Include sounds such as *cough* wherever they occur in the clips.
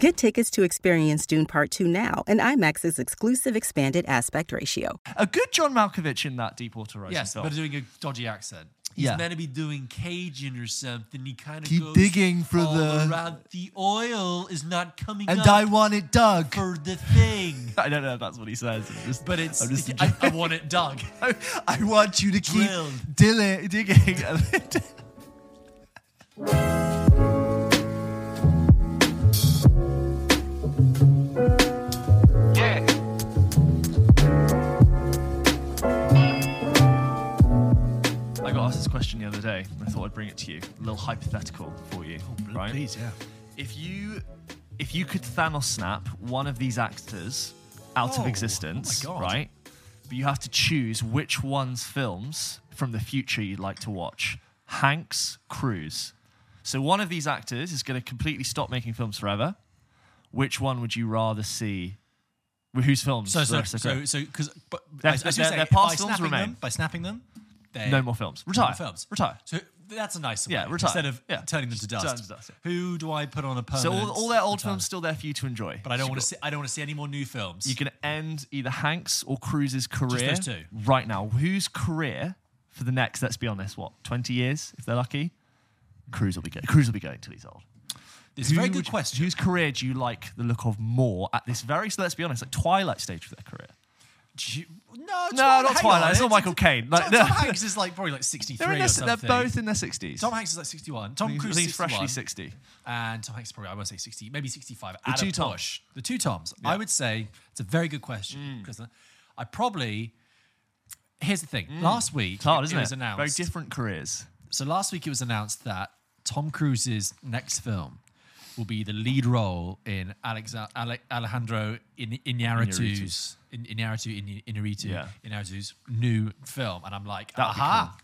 Get tickets to experience Dune Part 2 now and IMAX's exclusive expanded aspect ratio. A good John Malkovich in that Deepwater Horizon Yes, film. but doing a dodgy accent. He's Yeah. meant to be doing Cajun or something. He kind of Keep goes digging for all the- around. The oil is not coming and up I want it dug. for the thing. *laughs* I don't know if that's what he says. It's just- But it's I'm just I, I want it dug. *laughs* I, I want you to keep Drilled. dilly, digging. *laughs* question the other day, and I thought I'd bring it to you. A little hypothetical for you, oh, right? Please, yeah. If you if you could Thanos snap one of these actors out Oh, of existence, oh right? But you have to choose which one's films from the future you'd like to watch. Hanks, Cruise. So one of these actors is going to completely stop making films forever. Which one would you rather see? Whose films? So so so so because but Their- as, as their- you say, their past by films snapping remain. them, by snapping them, they No more films. no Retire. more films. Retire. So that's a nice way. Yeah, retire. Instead of Yeah. turning them to dust. turn to dust, yeah. Who do I put on a permanent? So all, all their old retire? films still there for you to enjoy. But I don't want to see. I don't want to see any more new films. You can end either Hanks or Cruise's career right now. Whose career for the next? Let's be honest. What twenty years if they're lucky? Cruise will be going. Cruise will be going till he's old. it's a very good would- question. Whose career do you like the look of more at this very? So let's be honest, like twilight stage of their career. You- no, not hang Twilight. on, It's not Michael Caine. Like, Tom, no. Tom Hanks is like probably like sixty-three They're, in or their, they're something. both in their sixties. Tom Hanks is like sixty-one. Tom I think Cruise he's is freshly sixty. and Tom Hanks is probably I won't say sixty, maybe sixty-five. The at two Toms. The two Toms. I would say it's a very good question, mm. Chris. I probably. Here's the thing. Mm. Last week, It's hard, isn't it? was announced. Very different careers. So last week it was announced that Tom Cruise's next film will be the lead role in Alexa, Ale, Alejandro in, Iñárritu's in, Iñárritu in, Iñárritu Yeah. Iñárritu's new film, and I'm like, That'd aha,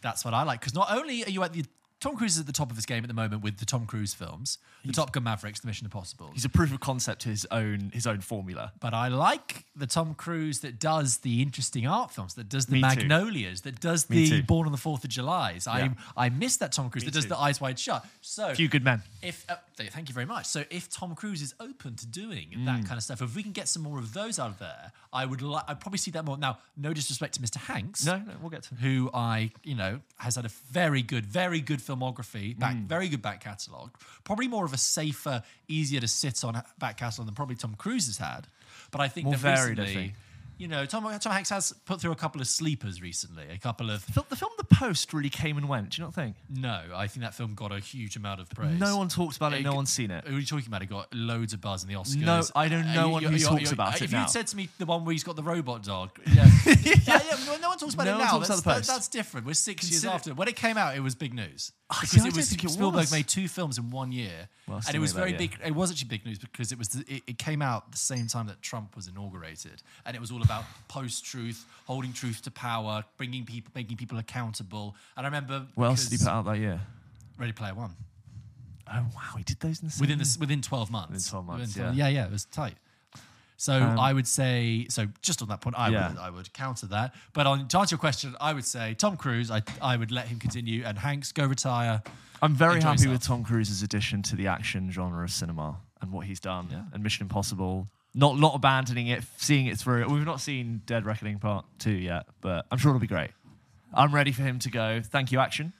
that's what I like. Because not only are you at the Tom Cruise is at the top of his game at the moment with the Tom Cruise films, the Top Gun Mavericks, the Mission Impossible. He's a proof of concept to his own his own formula. But I like the Tom Cruise that does the interesting art films, that does the Me too. Magnolias, that does Me the too. Born on the Fourth of July's. Yeah. I I miss that Tom Cruise Me that does too. the Eyes Wide Shut. So Few good men. if uh, th- thank you very much. So if Tom Cruise is open to doing Mm. that kind of stuff, if we can get some more of those out of there, I would li- I'd probably see that more. Now, no disrespect to Mr. Hanks, No, no, we'll get to. who I you know has had a very good, very good filmography, back, Mm. very good back catalogue. Probably more of a safer, easier to sit on back catalogue than probably Tom Cruise has had. But I think More that varied, I think. You know, Tom, Tom Hanks has put through a couple of sleepers recently. A couple of The, the film The Post really came and went. Do you not think? no, I think that film got a huge amount of praise. No one talks about it. It No one's seen it. Who are you talking about? It got loads of buzz in the Oscars. No, I don't know Uh, one who talks you- about if it you now. said to me the one where he's got the robot dog, *laughs* yeah, yeah, yeah well, no one talks about No it one now. talks that's, about The that- Post. that's different. We're six years after. When it came out, it was big news because it was Spielberg was. made two films in one year, Well, and it was made that very big. It was actually big news because it was the, it, it came out the same time that Trump was inaugurated, and it was all about post-truth, holding truth to power, bringing people, making people accountable. And I remember What else did he put out that year? Ready Player One. Oh wow, he did those in the same within this within 12 months Within 12 months, Within yeah. yeah yeah it was tight so Um, i would say so just on that point i Yeah. would i would counter that but on to answer your question i would say tom cruise i i would let him continue and hanks go retire I'm very happy yourself. with Tom Cruise's addition to the action genre of cinema and what he's done. Yeah. And Mission Impossible, not not abandoning it, seeing it through. We've not seen Dead Reckoning Part Two yet, but I'm sure it'll be great. I'm ready for him to go. Thank you, action.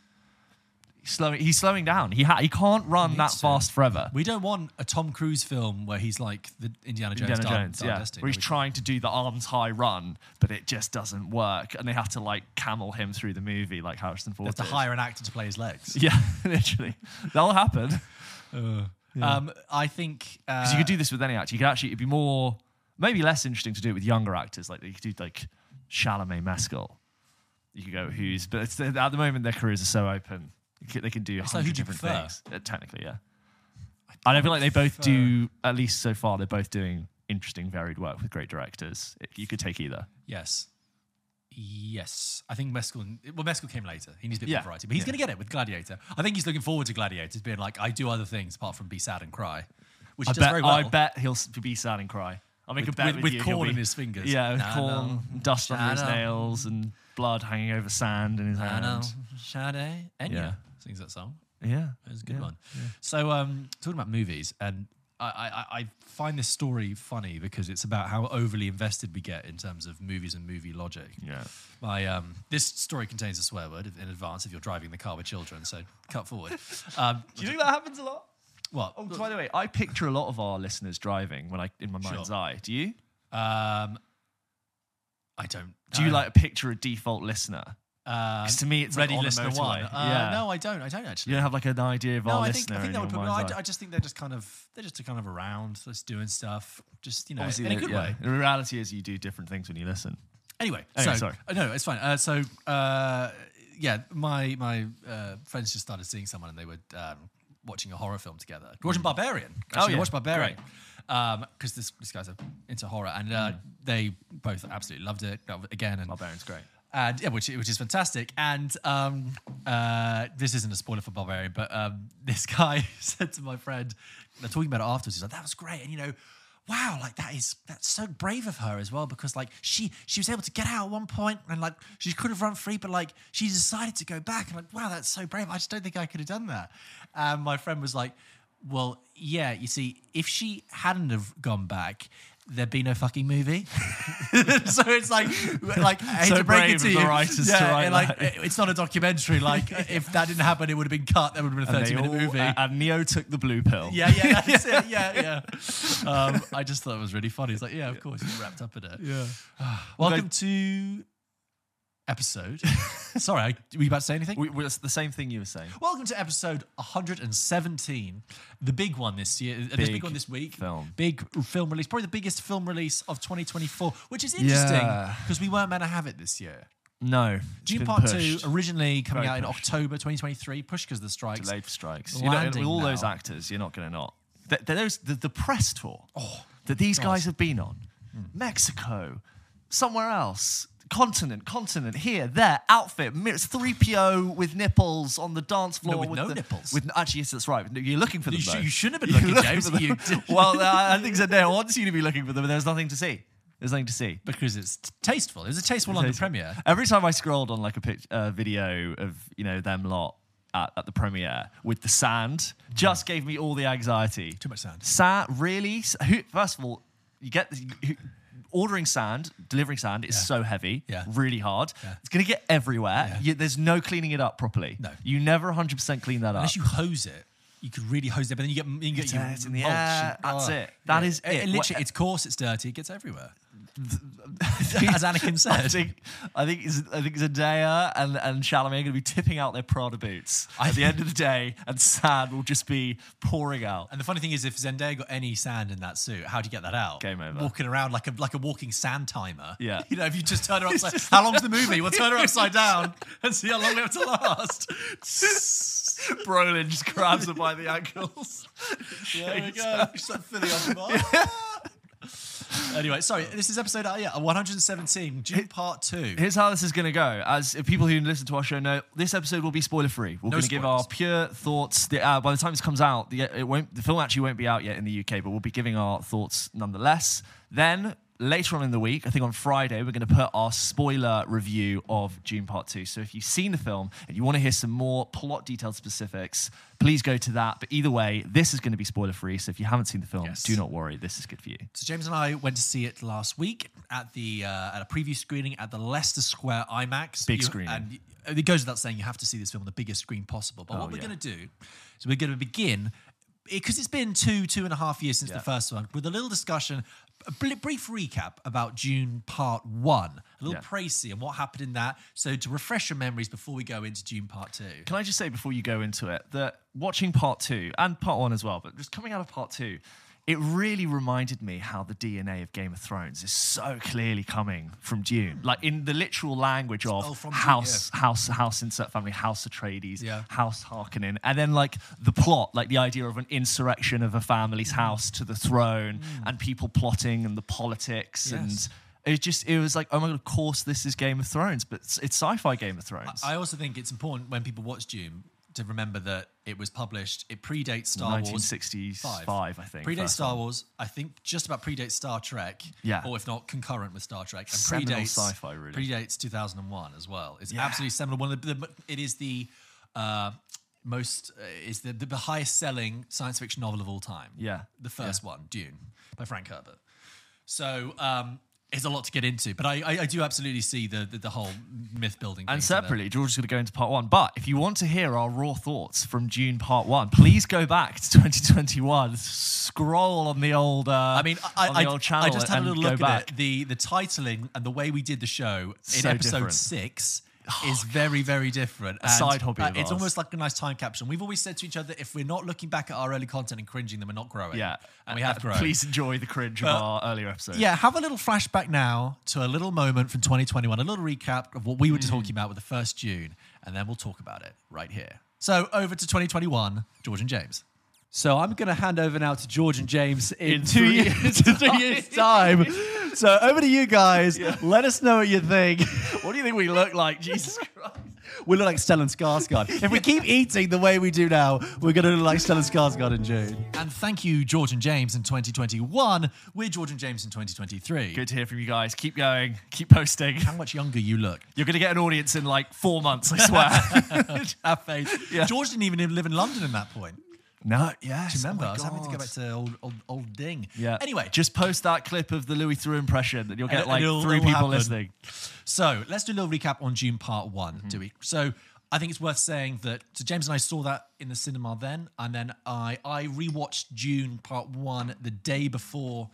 He's slowing. He's slowing down. He ha- he can't run that to. fast forever. we don't want a tom cruise film where he's like the indiana jones, Indiana Jones, yeah, where he's trying to do the arms high run, but it just doesn't work, and they have to like camel him through the movie like Harrison Ford. have to did. hire an actor to play his legs *laughs* Yeah, *laughs* literally, that'll happen. *laughs* um i think uh, Because you could do this with any actor. You could actually, it'd be more, maybe less interesting to do it with younger actors. Like you could do like Chalamet Mescal. You could go who's, but it's, at the moment their careers are so open. Could- They can do a So hundred who do you different prefer? things. Uh, technically, yeah. I don't feel like they both do, at least so far, they're both doing interesting, varied work with great directors. It- you could take either. yes Yes, I think Mescal. Well, Mescal came later. He needs a bit Yeah. more variety, but he's Yeah. going to get it with Gladiator. I think he's looking forward to Gladiators, being like, I do other things apart from be sad and cry, which he I does bet, very well. I bet he'll s- be sad and cry. I'll make With- a bet with- with, with you. he'll corn be- in his fingers. Yeah, with corn, know. dust under his nails, and blood hanging over sand in his I hand. Sade. Enya Yeah. Sings that song. Yeah, It was a good yeah. one. So, um, talking about movies, and I, I, I find this story funny because it's about how overly invested we get in terms of movies and movie logic. Yeah. My um, this story contains a swear word in advance if you're driving the car with children, so cut forward. *laughs* Um, Do you think that happens a lot? what? Oh, by the way, I picture a lot of our listeners driving when I in my Sure. mind's eye. Do you? Um, I don't. Do you like picture a default listener? Um, 'Cause to me, it's like ready a listener one. Uh, Yeah. No, I don't. I don't actually. You don't have like an idea of no, our I think listener. I think that would put. No, I, d-? I just think they're just kind of they're just kind of around, just doing stuff, just you know, Obviously, in a good yeah. way. The reality is, you do different things when you listen. Anyway, Anyway, so sorry. uh, no, it's fine. Uh, so uh, yeah, my my uh, friends just started seeing someone, and they were um, watching a horror film together, watching Barbarian. Actually, Mm. Oh, yeah. watched Barbarian because this this guy's uh, into horror, and uh, they both absolutely loved it uh, again. And Barbarian's great. And yeah, which which is fantastic. And um, uh, this isn't a spoiler for Barbarian, but um, *laughs* this guy *laughs* said to my friend, they're talking about it afterwards. He's like, "That was great," and you know. Wow, like that is that's so brave of her as well because like she she was able to get out at one point and like she could have run free but like she decided to go back and like wow that's so brave I just don't think I could have done that and my friend was like well yeah you see if she hadn't have gone back there'd be no fucking movie *laughs* so it's like like I hate So to break brave it to you the writers to write and, like that. it's not a documentary like if that didn't happen it would have been cut that would have been a And 30 they minute all- movie a- And Neo took the blue pill. yeah, yeah, that's it. *laughs* Yeah, yeah. Um, I just thought it was really funny. It's like, yeah, of course, you're wrapped up in it. Yeah. *sighs* Welcome to episode. *laughs* Sorry, I- were you about to say anything? We, we- it's the same thing you were saying. Welcome to episode 117, the big one this year. uh, this big Big one this week. film. Big film release, probably the biggest film release of 2024, which is interesting Yeah. because we weren't meant to have it this year. No. Dune Part pushed. 2 originally coming Very out in pushed. October 2023, pushed because of the strikes. delayed for strikes. You know, with all those actors, you're not going to not. Th- th- There's the, the press tour that these guys have been on. Hmm. Mexico, somewhere else, continent, continent, here, there, outfit, it's 3PO with nipples on the dance floor. with no the- nipples. With, actually, yes, that's right. You're looking for them. You though. you shouldn't have been *laughs* looking, James. for them. You *laughs* well, uh, I think Zendaya wants you to be looking for them, but there's nothing to see. There's nothing to see. because it's t- tasteful. It was a tasteful London premiere. Every time I scrolled on like a pic- uh, video of you know them lot at, at the premiere with the sand, just gave me all the anxiety. Too much sand. Sand, really? Who, first of all, you get who, ordering sand, delivering sand is Yeah. so heavy, Yeah. really hard. Yeah. It's gonna get everywhere. Yeah. You, there's no cleaning it up properly. No. you never 100% clean that up. Unless you hose it, you could really hose it, but then you get you get It's, your in the mulch air, that's oh. it. That is it. literally, What- it's coarse, it's dirty, it gets everywhere. *laughs* As Anakin I said. think I think I think Zendaya and and Chalamet are going to be tipping out their Prada boots at the end of the day, and sand will just be pouring out. And the funny thing is, if Zendaya got any sand in that suit, how do you get that out? Game over. Walking around like a like a walking sand timer. Yeah. *laughs* You know, if you just turn her *laughs* upside, how long's the movie? We'll turn her upside down and see how long we have to last. Brolin just grabs her by the ankles. There we go. Just like filling up. Anyway, sorry. This is episode uh, yeah 117, Dune part two. Here's how this is going to go. As people who listen to our show know, this episode will be spoiler free. We're No going to give our spoilers. pure thoughts. The, uh, by the time this comes out, the it won't. The film actually won't be out yet in the UK, but we'll be giving our thoughts nonetheless. Then later on in the week, I think on Friday, we're going to put our spoiler review of Dune Part Two. So if you've seen the film and you want to hear some more plot detailed specifics, please go to that. But either way, this is going to be spoiler free. So if you haven't seen the film, Yes. do not worry. This is good for you. So James and I went to see it last week at the uh, at a preview screening at the Leicester Square IMAX. Big screening. and it goes without saying you have to see this film on the biggest screen possible. But Oh, what we're yeah. going to do is we're going to begin because it's been two two and a half years since Yeah. the first one with a little discussion. A brief recap about Dune Part One, a little Yeah. précis and what happened in that. So to refresh your memories before we go into Dune Part Two. Can I just say before you go into it that watching part two and part one as well, but just coming out of part two, it really reminded me how the DNA of Game of Thrones is so clearly coming from Dune. Like in the literal language of Oh, from Dune, House, House, House Insert Family, House Atreides, Yeah. House Harkonnen, and then like the plot, like the idea of an insurrection of a family's house to the throne Mm. and people plotting and the politics Yes. and It just it was like, oh my god, of course this is Game of Thrones, but it's, it's sci-fi Game of Thrones. I also think it's important when people watch Dune to remember that it was published. It predates Star Wars. 1965, I think. Predates Star one. Wars. I think just about predates Star Trek. Yeah. Or if not concurrent with Star Trek. And Seminal predates sci-fi, really. Predates 2001 as well. It's Yeah. absolutely seminal. One of the, the it is the uh, most uh, is the, the highest selling science fiction novel of all time. Yeah. The first one, Dune, by Frank Herbert. So um, it's a lot to get into, but I, I, I do absolutely see the the, the whole myth building. And separately, George is going to go into part one. But if you want to hear our raw thoughts from Dune part one, please go back to 2021. Scroll on the old. Uh, I mean, I, on the I, old channel I just had a little look back. at it. The the titling and the way we did the show in So episode different. six is very very different. A side hobby of it's ours. almost like a nice time capsule. We've always said to each other, if we're not looking back at our early content and cringing, then we're not growing. Yeah, and we have Uh, grown. Please enjoy the cringe of Uh, our earlier episodes. Yeah, have a little flashback now to a little moment from 2021, a little recap of what we were Mm. talking about with the first Dune, and then we'll talk about it right here. So over to 2021, George and James. So I'm going to hand over now to George and James in, In two three years, *laughs* two years time. So over to you guys. Let us know what you think. *laughs* What do you think we look like? *laughs* Jesus Christ. We look like Stellan Skarsgård. If we keep eating the way we do now, we're going to look like Stellan Skarsgård in Dune. And thank you, George and James in 2021. We're George and James in 2023. Good to hear from you guys. Keep going. Keep posting. How much younger you look. You're going to get an audience in like four months, I swear. *laughs* Have faith. Yeah. George didn't even live in London in that point. No, yes. Do you remember? oh I was having to go back to old, old, old Ding. Yeah. Anyway, just post that clip of the Louis Theroux impression, and you'll get And like it'll- 3 it'll people happen. listening. So let's do a little recap on Dune part one, Mm-hmm. do we? So I think it's worth saying that so James and I saw that in the cinema then, and then I I rewatched Dune part one the day before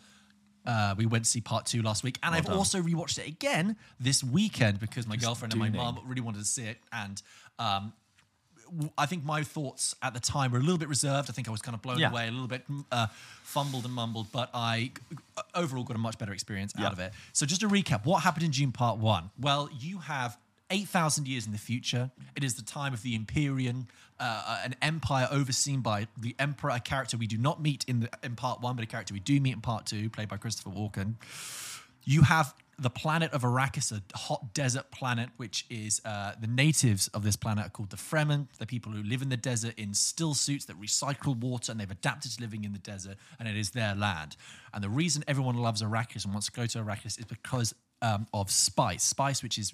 uh, we went to see part two last week, and I've also rewatched it again this weekend because my girlfriend and my mom really wanted to see it, and um, I think my thoughts at the time were a little bit reserved. I think I was kind of blown Yeah. away, a little bit uh, fumbled and mumbled, but I uh, overall got a much better experience Yeah. out of it. So just to recap, what happened in Dune Part One? Well, you have. 8,000 years in the future. It is the time of the Empyrean, uh, an empire overseen by the Emperor, a character we do not meet in, the, in part one, but a character we do meet in part two, played by Christopher Walken. You have the planet of Arrakis, a hot desert planet, which is uh, the natives of this planet are called the Fremen. The people who live in the desert in still suits that recycle water, and they've adapted to living in the desert, and it is their land. And the reason everyone loves Arrakis and wants to go to Arrakis is because um, of spice. Spice, which is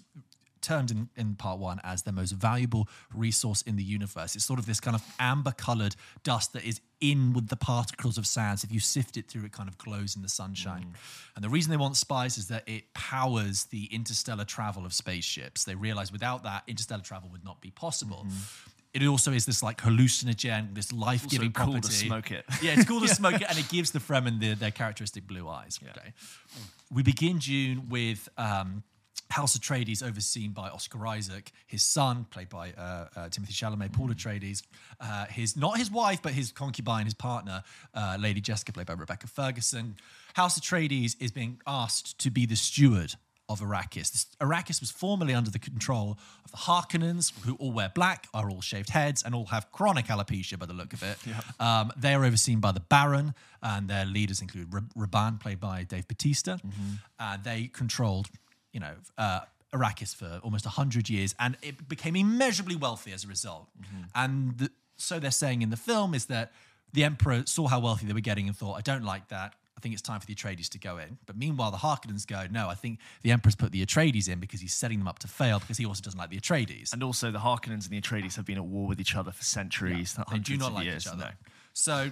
termed in, in part one as the most valuable resource in the universe. It's sort of this kind of amber colored dust that is in with the particles of sands. If you sift it through, it kind of glows in the sunshine. And the reason they want spice is that it powers the interstellar travel of spaceships. They realize without that, interstellar travel would not be possible. It also is this like hallucinogen, this life giving cool to property. smoke it. *laughs* Yeah, it's cool to smoke it, and it gives the Fremen the, their characteristic blue eyes. Okay. We begin Dune with um, House Atreides, overseen by Oscar Isaac, his son, played by uh, uh, Timothée Chalamet, Paul Atreides, uh, his not his wife, but his concubine, his partner, uh, Lady Jessica, played by Rebecca Ferguson. House Atreides is being asked to be the steward of Arrakis. This, Arrakis was formerly under the control of the Harkonnens, who all wear black, are all shaved heads, and all have chronic alopecia by the look of it. Um, they are overseen by the Baron, and their leaders include Rab- Rabban, played by Dave Bautista. Uh, they controlled, you know, uh, Arrakis for almost 100 years, and it became immeasurably wealthy as a result. And the, so they're saying in the film is that the Emperor saw how wealthy they were getting and thought, I don't like that. I think it's time for the Atreides to go in. But meanwhile, the Harkonnens go, no, I think the Emperor's put the Atreides in because he's setting them up to fail because he also doesn't like the Atreides. And also, the Harkonnens and the Atreides have been at war with each other for centuries. They hundreds do not of like years, each other. no. So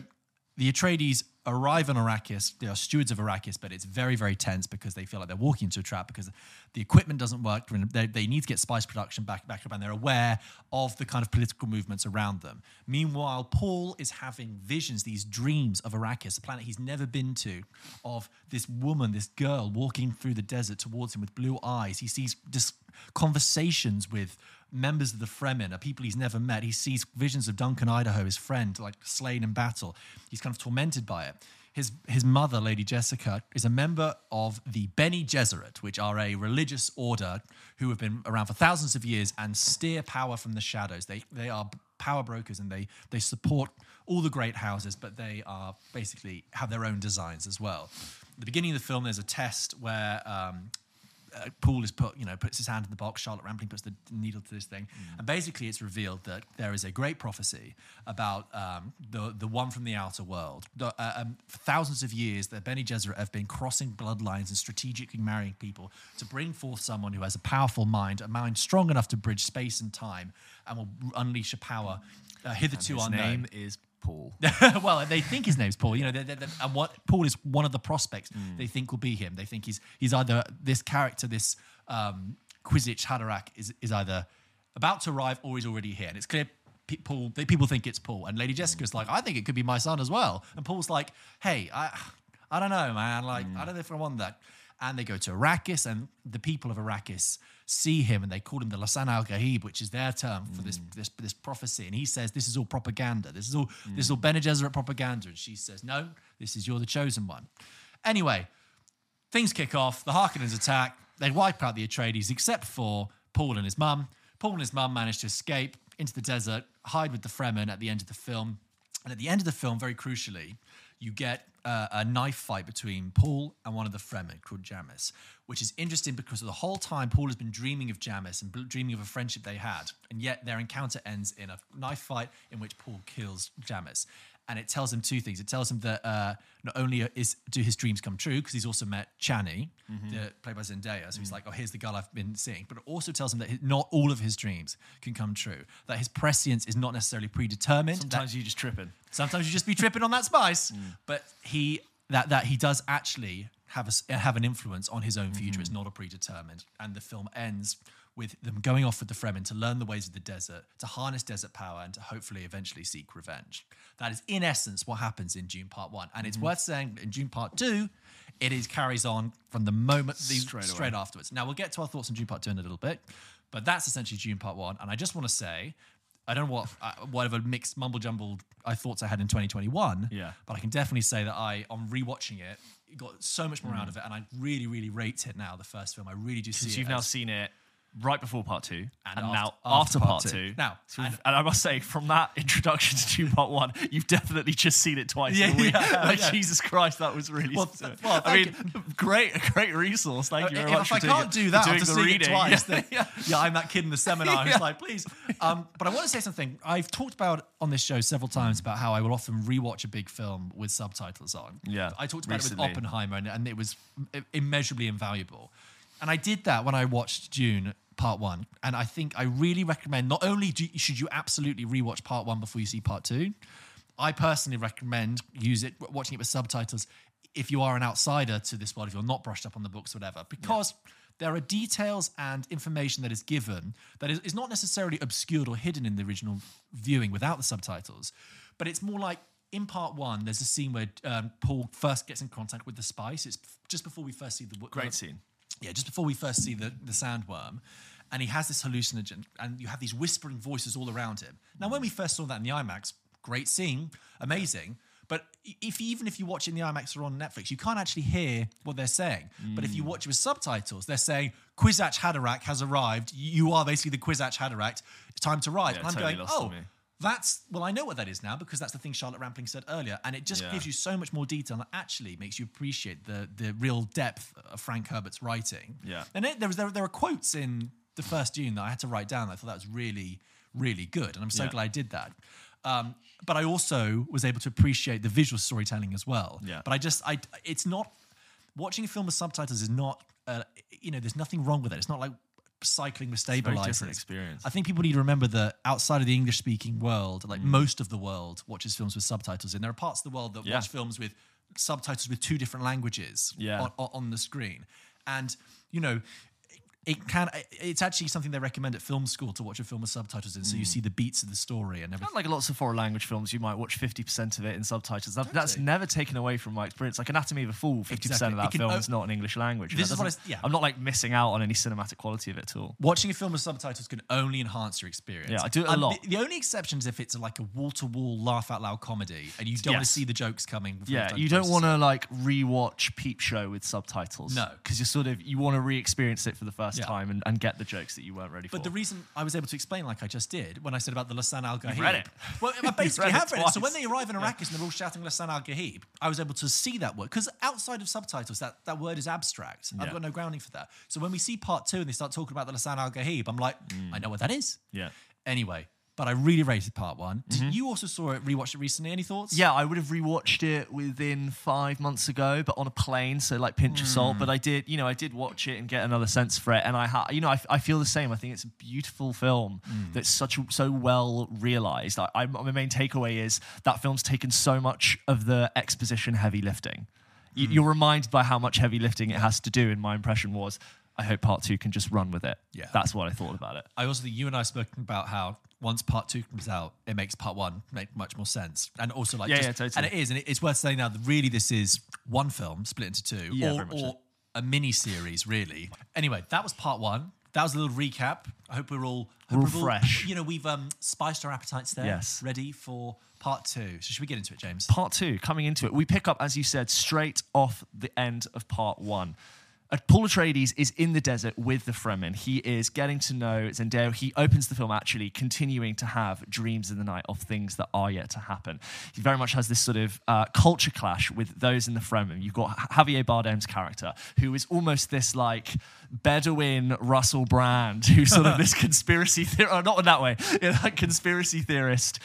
the Atreides arrive on Arrakis. They are stewards of Arrakis, but it's very, very tense because they feel like they're walking into a trap because the equipment doesn't work. They, they need to get spice production back, back up, and they're aware of the kind of political movements around them. Meanwhile, Paul is having visions, these dreams of Arrakis, a planet he's never been to, of this woman, this girl walking through the desert towards him with blue eyes. He sees just conversations with members of the Fremen, are people he's never met. He sees visions of Duncan Idaho, his friend, like slain in battle. He's kind of tormented by it. His, his mother, Lady Jessica, is a member of the Bene Gesserit, which are a religious order who have been around for thousands of years and steer power from the shadows. They, they are power brokers and they, they support all the great houses, but they are basically have their own designs as well. the beginning of the film, there's a test where um, uh, Paul is put, you know, puts his hand in the box. Charlotte Rampling puts the needle to this thing, and basically, it's revealed that there is a great prophecy about um, the the one from the outer world. The, uh, um, for thousands of years, the Bene Gesserit have been crossing bloodlines and strategically marrying people to bring forth someone who has a powerful mind, a mind strong enough to bridge space and time, and will unleash a power uh, hitherto His unknown name is Paul. *laughs* well, they think his name's Paul. You know, they, they, they- and what Paul is one of the prospects mm. they think will be him. They think he's he's either this character, this um, Kwisatz Haderach, is is either about to arrive or he's already here. And it's clear. pe- Paul, people think it's Paul, and Lady mm. Jessica's like, I think it could be my son as well. And Paul's like, Hey, I, I don't know, man. Like, I mm. don't know if I want that. And they go to Arrakis, and the people of Arrakis see him, and they call him the Lisan al Gaib, which is their term for this, mm. this this prophecy. And he says, "This is all propaganda. This is all this is all mm. Bene Gesserit propaganda." And she says, "No, this is you're the chosen one." Anyway, things kick off. The Harkonnens attack. They wipe out the Atreides, except for Paul and his mum. Paul and his mum manage to escape into the desert, hide with the Fremen at the end of the film. And at the end of the film, very crucially, you get uh, a knife fight between Paul and one of the Fremen called Jamis, which is interesting because the whole time Paul has been dreaming of Jamis and dreaming of a friendship they had, and yet their encounter ends in a knife fight in which Paul kills Jamis. And it tells him two things. It tells him that uh, not only is do his dreams come true because he's also met Chani, mm-hmm. the, played by Zendaya. So he's like, oh, here's the girl I've been seeing. But it also tells him that his, not all of his dreams can come true. That his prescience is not necessarily predetermined. that- Sometimes you just tripping. Sometimes you just be tripping on that spice. *laughs* Mm. But he that that he does actually have a have an influence on his own future. Mm-hmm. It's not a predetermined. And the film ends with them going off with the Fremen to learn the ways of the desert, to harness desert power, and to hopefully eventually seek revenge. That is, in essence, what happens in Dune Part One. And it's mm-hmm. worth saying in Dune Part Two, it is carries on from the moment the, Straight straight, afterwards. Now we'll get to our thoughts on Dune Part Two in a little bit, but that's essentially Dune Part One. And I just want to say. I don't know what uh, whatever mixed mumble jumble I uh, thoughts I had in 2021. Yeah. But I can definitely say that I, on rewatching it, got so much more out mm. of it, and I really, really rate it now. The first film, I really do see Because you've now seen it right before part two, and, And now after- after, after part part two. two. Now, and- and I must say, from that *laughs* introduction to part one, you've definitely just seen it twice Yeah, in a week. yeah, like yeah. Jesus Christ, that was really. Well, th- well, I mean, great, a great resource. Thank you very if, much. if I can't it- do that after seeing it reading. twice, Yeah, then *laughs* yeah. yeah, I'm that kid in the seminar who's Yeah. like, please. Um, but I want to say something. I've talked about on this show several times about how I will often rewatch a big film with subtitles on. Yeah, I talked about recently. it with Oppenheimer, and, and it was immeasurably invaluable. And I did that when I watched Dune Part One, and I think I really recommend. Not only do, should you absolutely rewatch Part One before you see Part Two, I personally recommend use it watching it with subtitles if you are an outsider to this world, if you're not brushed up on the books, whatever, because there are details and information that is given that is, is not necessarily obscured or hidden in the original viewing without the subtitles, but it's more like in part one, there's a scene where um, Paul first gets in contact with the spice. It's just before we first see the Great scene. Yeah, just before we first see the, the sandworm, and he has this hallucinogen, and you have these whispering voices all around him. Now, when we first saw that in the IMAX, great scene, amazing. But if even if you watch it in the IMAX or on Netflix, you can't actually hear what they're saying. But if you watch it with subtitles, they're saying Kwisatz Haderach has arrived. You are basically the Kwisatz Haderach. It's time to ride. Yeah, and I'm totally going, oh. That's well, I know what that is now because that's the thing Charlotte Rampling said earlier, and it just Yeah. gives you so much more detail and actually makes you appreciate the the real depth of Frank Herbert's writing. Yeah. and it, there was there, there were quotes in the first Dune that I had to write down. That I thought that was really really good, and I'm so Yeah. glad I did that. Um, but I also was able to appreciate the visual storytelling as well. Yeah. But I just I it's not watching a film with subtitles is not uh, you know there's nothing wrong with it. It's not like cycling with stabilizers. experience. I think people need to remember that outside of the English speaking world, Mm. like most of the world watches films with subtitles in. There are parts of the world that Yeah. watch films with subtitles with two different languages Yeah. on, on the screen. And, you know, it can it's actually something they recommend at film school to watch a film with subtitles in so Mm. you see the beats of the story and everything. Like lots of foreign language films, you might watch 50% of it in subtitles. That, that's Totally. never taken away from my experience. Like Anatomy of a Fall, 50% Exactly. of It that can film o- is not in English language. This That is what doesn't- I s- yeah. I'm not like missing out on any cinematic quality of it at all. Watching a film with subtitles can only enhance your experience. Yeah, I do it a And lot. The, the only exception is if it's like a wall to wall, laugh out loud comedy and you don't want to Yes. see the jokes coming. before Yeah, done you don't want to like rewatch Peep Show with subtitles. No. because you're sort of you want to re-experience it for the first first Yeah. time and, and get the jokes that you weren't ready for. But the reason I was able to explain, like I just did, when I said about the Lisan Al Gaib. read it. *laughs* Well, I *laughs* basically have read it. So when they arrive in Arrakis and they're all shouting Lisan Al Gaib, I was able to see that word. Because outside of subtitles, that, that word is abstract. I've got no grounding for that. So when we see part two and they start talking about the Lisan Al Gaib, I'm like, mm. I know what that is. Yeah. Anyway, but I really rated part one. Mm-hmm. Did You also saw it, rewatched it recently. Any thoughts? Yeah, I would have rewatched it within five months ago, but on a plane, so like pinch of salt. Hmm. But I did, you know, I did watch it and get another sense for it, and I, ha- you know, I, I feel the same. I think it's a beautiful film hmm. that's such a, so well realized. I, I, my main takeaway is that film's taken so much of the exposition heavy lifting. You, hmm. You're reminded by how much heavy lifting it has to do, and my impression was. I hope part two can just run with it. Yeah. That's what I thought about it. I also think you and I have spoken about how once part two comes out, it makes part one make much more sense. And also, like, Yeah, just- yeah, totally. and it is, and it- it's worth saying now that really this is one film split into two, Yeah, or, very much or a mini series, really. Anyway, that was part one. That was a little recap. I hope we're all hope all fresh. You know, we've um, spiced our appetites there. Yes. ready for part two. So should we get into it, James? part two coming into it we pick up as you said straight off the end of part one Paul Atreides is in the desert with the Fremen. He is getting to know Zendaya. He opens the film actually continuing to have dreams in the night of things that are yet to happen. He very much has this sort of uh, culture clash with those in the Fremen. You've got Javier Bardem's character, who is almost this like Bedouin Russell Brand, who's sort of *laughs* this conspiracy theorist, not in that way, *laughs* yeah, like conspiracy theorist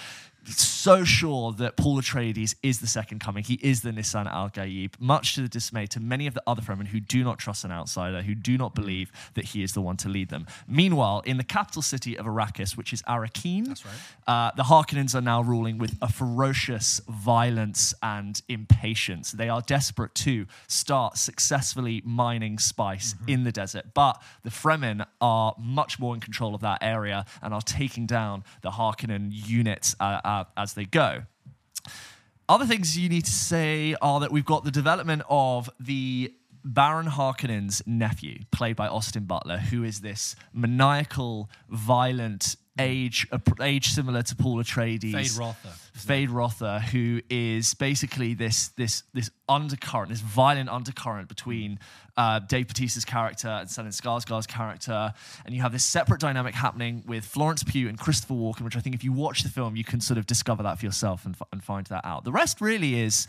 so sure that Paul Atreides is the second coming. He is the Lisan Al Gaib, much to the dismay to many of the other Fremen who do not trust an outsider, who do not believe that he is the one to lead them. Meanwhile, in the capital city of Arrakis, which is Arrakeen, right. uh, the Harkonnens are now ruling with a ferocious violence and impatience. They are desperate to start successfully mining spice in the desert, but the Fremen are much more in control of that area and are taking down the Harkonnen units uh, uh, as they go. Other things you need to say are that we've got the development of the Baron Harkonnen's nephew, played by Austin Butler, who is this maniacal, violent, age age similar to Paul Atreides. Feyd-Rautha. Fade Rother, who is basically this this this undercurrent, this violent undercurrent between uh, Dave Bautista's character and Stellan Skarsgård's character, and you have this separate dynamic happening with Florence Pugh and Christopher Walken, which I think if you watch the film, you can sort of discover that for yourself and, f- and find that out. The rest really is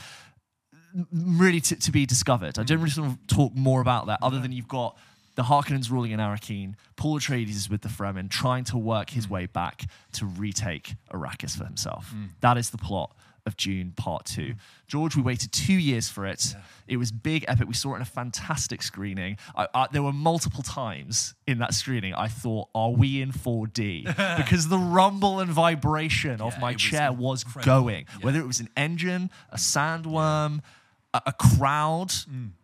really to, to be discovered. I don't mm. really sort of talk more about that, other than you've got the Harkonnens ruling in Arrakeen. Paul Atreides is with the Fremen, trying to work his mm. way back to retake Arrakis for himself. Mm. That is the plot of Dune Part Two. George, we waited two years for it. It was big, epic. We saw it in a fantastic screening. I, I, there were multiple times in that screening I thought, "Are we in 4D?" *laughs* because the rumble and vibration of my was chair was going. Yeah. Whether it was an engine, a sandworm, a, a crowd,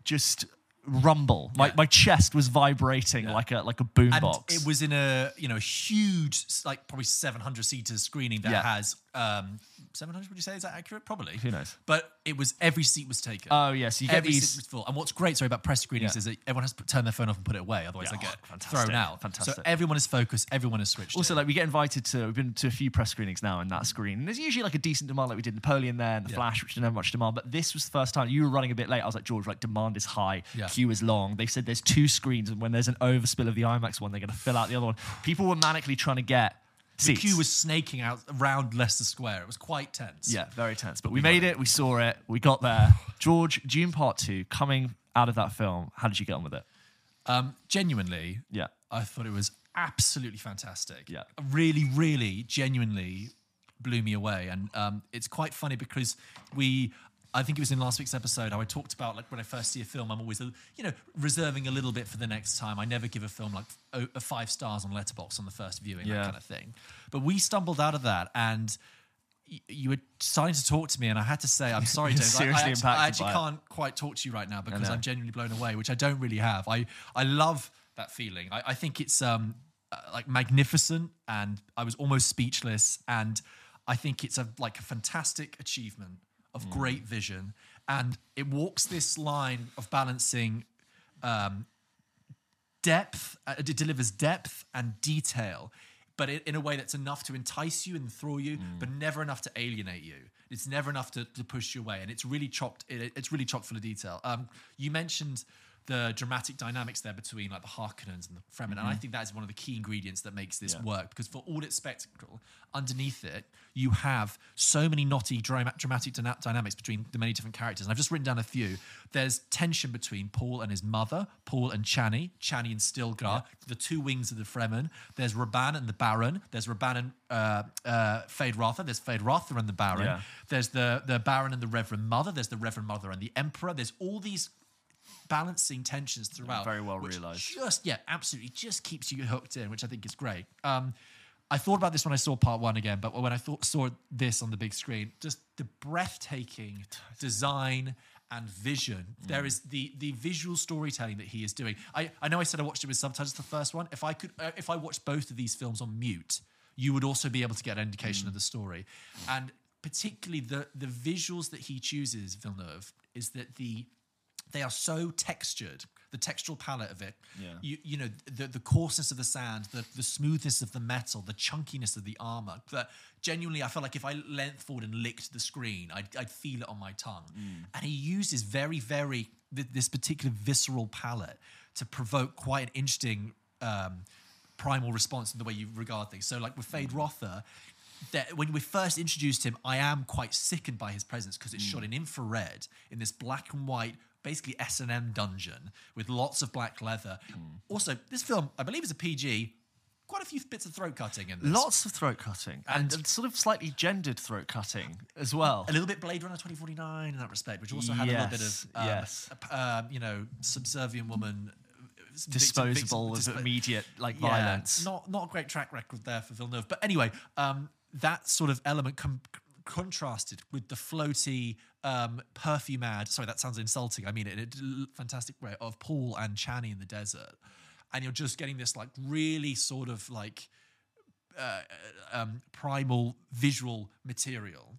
just rumble. My, Yeah. my chest was vibrating Yeah. like a like a boombox. it was in a you know huge like probably 700 seater screening that Yeah. has um 700 would you say is that accurate probably Who knows? but it was every seat was taken Oh, yes, you get every these- seat was full and what's great sorry about press screenings Yeah. is that everyone has to turn their phone off and put it away otherwise Yeah, they get oh, fantastic, thrown out fantastic. so everyone is focused everyone is switched Also, in. like we get invited to, we've been to a few press screenings now in that screen. And there's usually like a decent demand, like we did Napoleon there and The Yeah. Flash, which didn't have much demand. But this was the first time you were running a bit late. I was like, George, like demand is high, Yeah. queue is long. They said there's two screens, and when there's an overspill of the IMAX one, they're going to fill out the other one. People were manically trying to get the seats. queue was snaking out around Leicester Square it was quite tense Yeah, very tense. But we made it. We saw it. We got there. *laughs* George, Dune Part Two, coming out of that film. How did you get on with it? um genuinely Yeah. I thought it was absolutely fantastic. Yeah. Really, really, genuinely blew me away. And um, it's quite funny because we, I think it was in last week's episode, how I talked about like when I first see a film, I'm always, you know, reserving a little bit for the next time. I never give a film like a five stars on Letterboxd on the first viewing, Yeah. that kind of thing. But we stumbled out of that and. You were starting to talk to me, and I had to say, "I'm sorry, *laughs* James. I- I, actually, I actually can't quite talk to you right now because. I'm genuinely blown away, which I don't really have. I I love that feeling. I, I think it's um uh, like magnificent, and I was almost speechless. And I think it's a like a fantastic achievement of great vision, and it walks this line of balancing um, depth. Uh, it delivers depth and detail. But it, in a way that's enough to entice you and enthrall you, but never enough to alienate you. It's never enough to, to push you away, and it's really chopped. It, it's really chock full of detail. Um, you mentioned the dramatic dynamics there between like the Harkonnens and the Fremen, and I think that is one of the key ingredients that makes this Mm-hmm. Yeah. work. Because for all its spectacle, underneath it, you have so many knotty drama- dramatic dyna- dynamics between the many different characters. And I've just written down a few. There's tension between Paul and his mother, Paul and Chani, Chani and Stilgar, the two wings of the Fremen. There's Rabban and the Baron. There's Rabban and uh, uh, Feyd-Rautha. There's Feyd-Rautha and the Baron. Yeah. There's the the Baron and the Reverend Mother. There's the Reverend Mother and the Emperor. There's all these balancing tensions throughout. very well realised. Just yeah, absolutely, just keeps you hooked in, which I think is great. Um, I thought about this when I saw part one again, but when I thought saw this on the big screen, just the breathtaking design and vision. There is the the visual storytelling that he is doing. I, I know I said I watched it with subtitles the first one. If I could, uh, if I watched both of these films on mute, you would also be able to get an indication of the story, and particularly the the visuals that he chooses, Villeneuve, is that the they are so textured the textural palette of it Yeah. you you know the the coarseness of the sand the the smoothness of the metal the chunkiness of the armor that genuinely i felt like if i leant forward and licked the screen i'd, I'd feel it on my tongue. Mm. And he uses very very th- this particular visceral palette to provoke quite an interesting um, primal response in the way you regard things. So like with Feyd mm. Rautha that when we first introduced him, I am quite sickened by his presence because it's mm. shot in infrared in this black and white, basically S and M dungeon with lots of black leather. Also, this film, I believe, is a PG. Quite a few bits of throat cutting in this. Lots of throat cutting and, And- sort of slightly gendered throat cutting as well. a little bit Blade Runner 2049 in that respect, which also had a little bit of um, yes. um, you know, subservient woman. uh, Disposable victim- immediate like Yeah, violence. Not not a great track record there for Villeneuve. But anyway, um, that sort of element com- contrasted with the floaty, um, perfume ad. Sorry, that sounds insulting. I mean it in a fantastic way of Paul and Chani in the desert, and you're just getting this like really sort of like uh, um, primal visual material.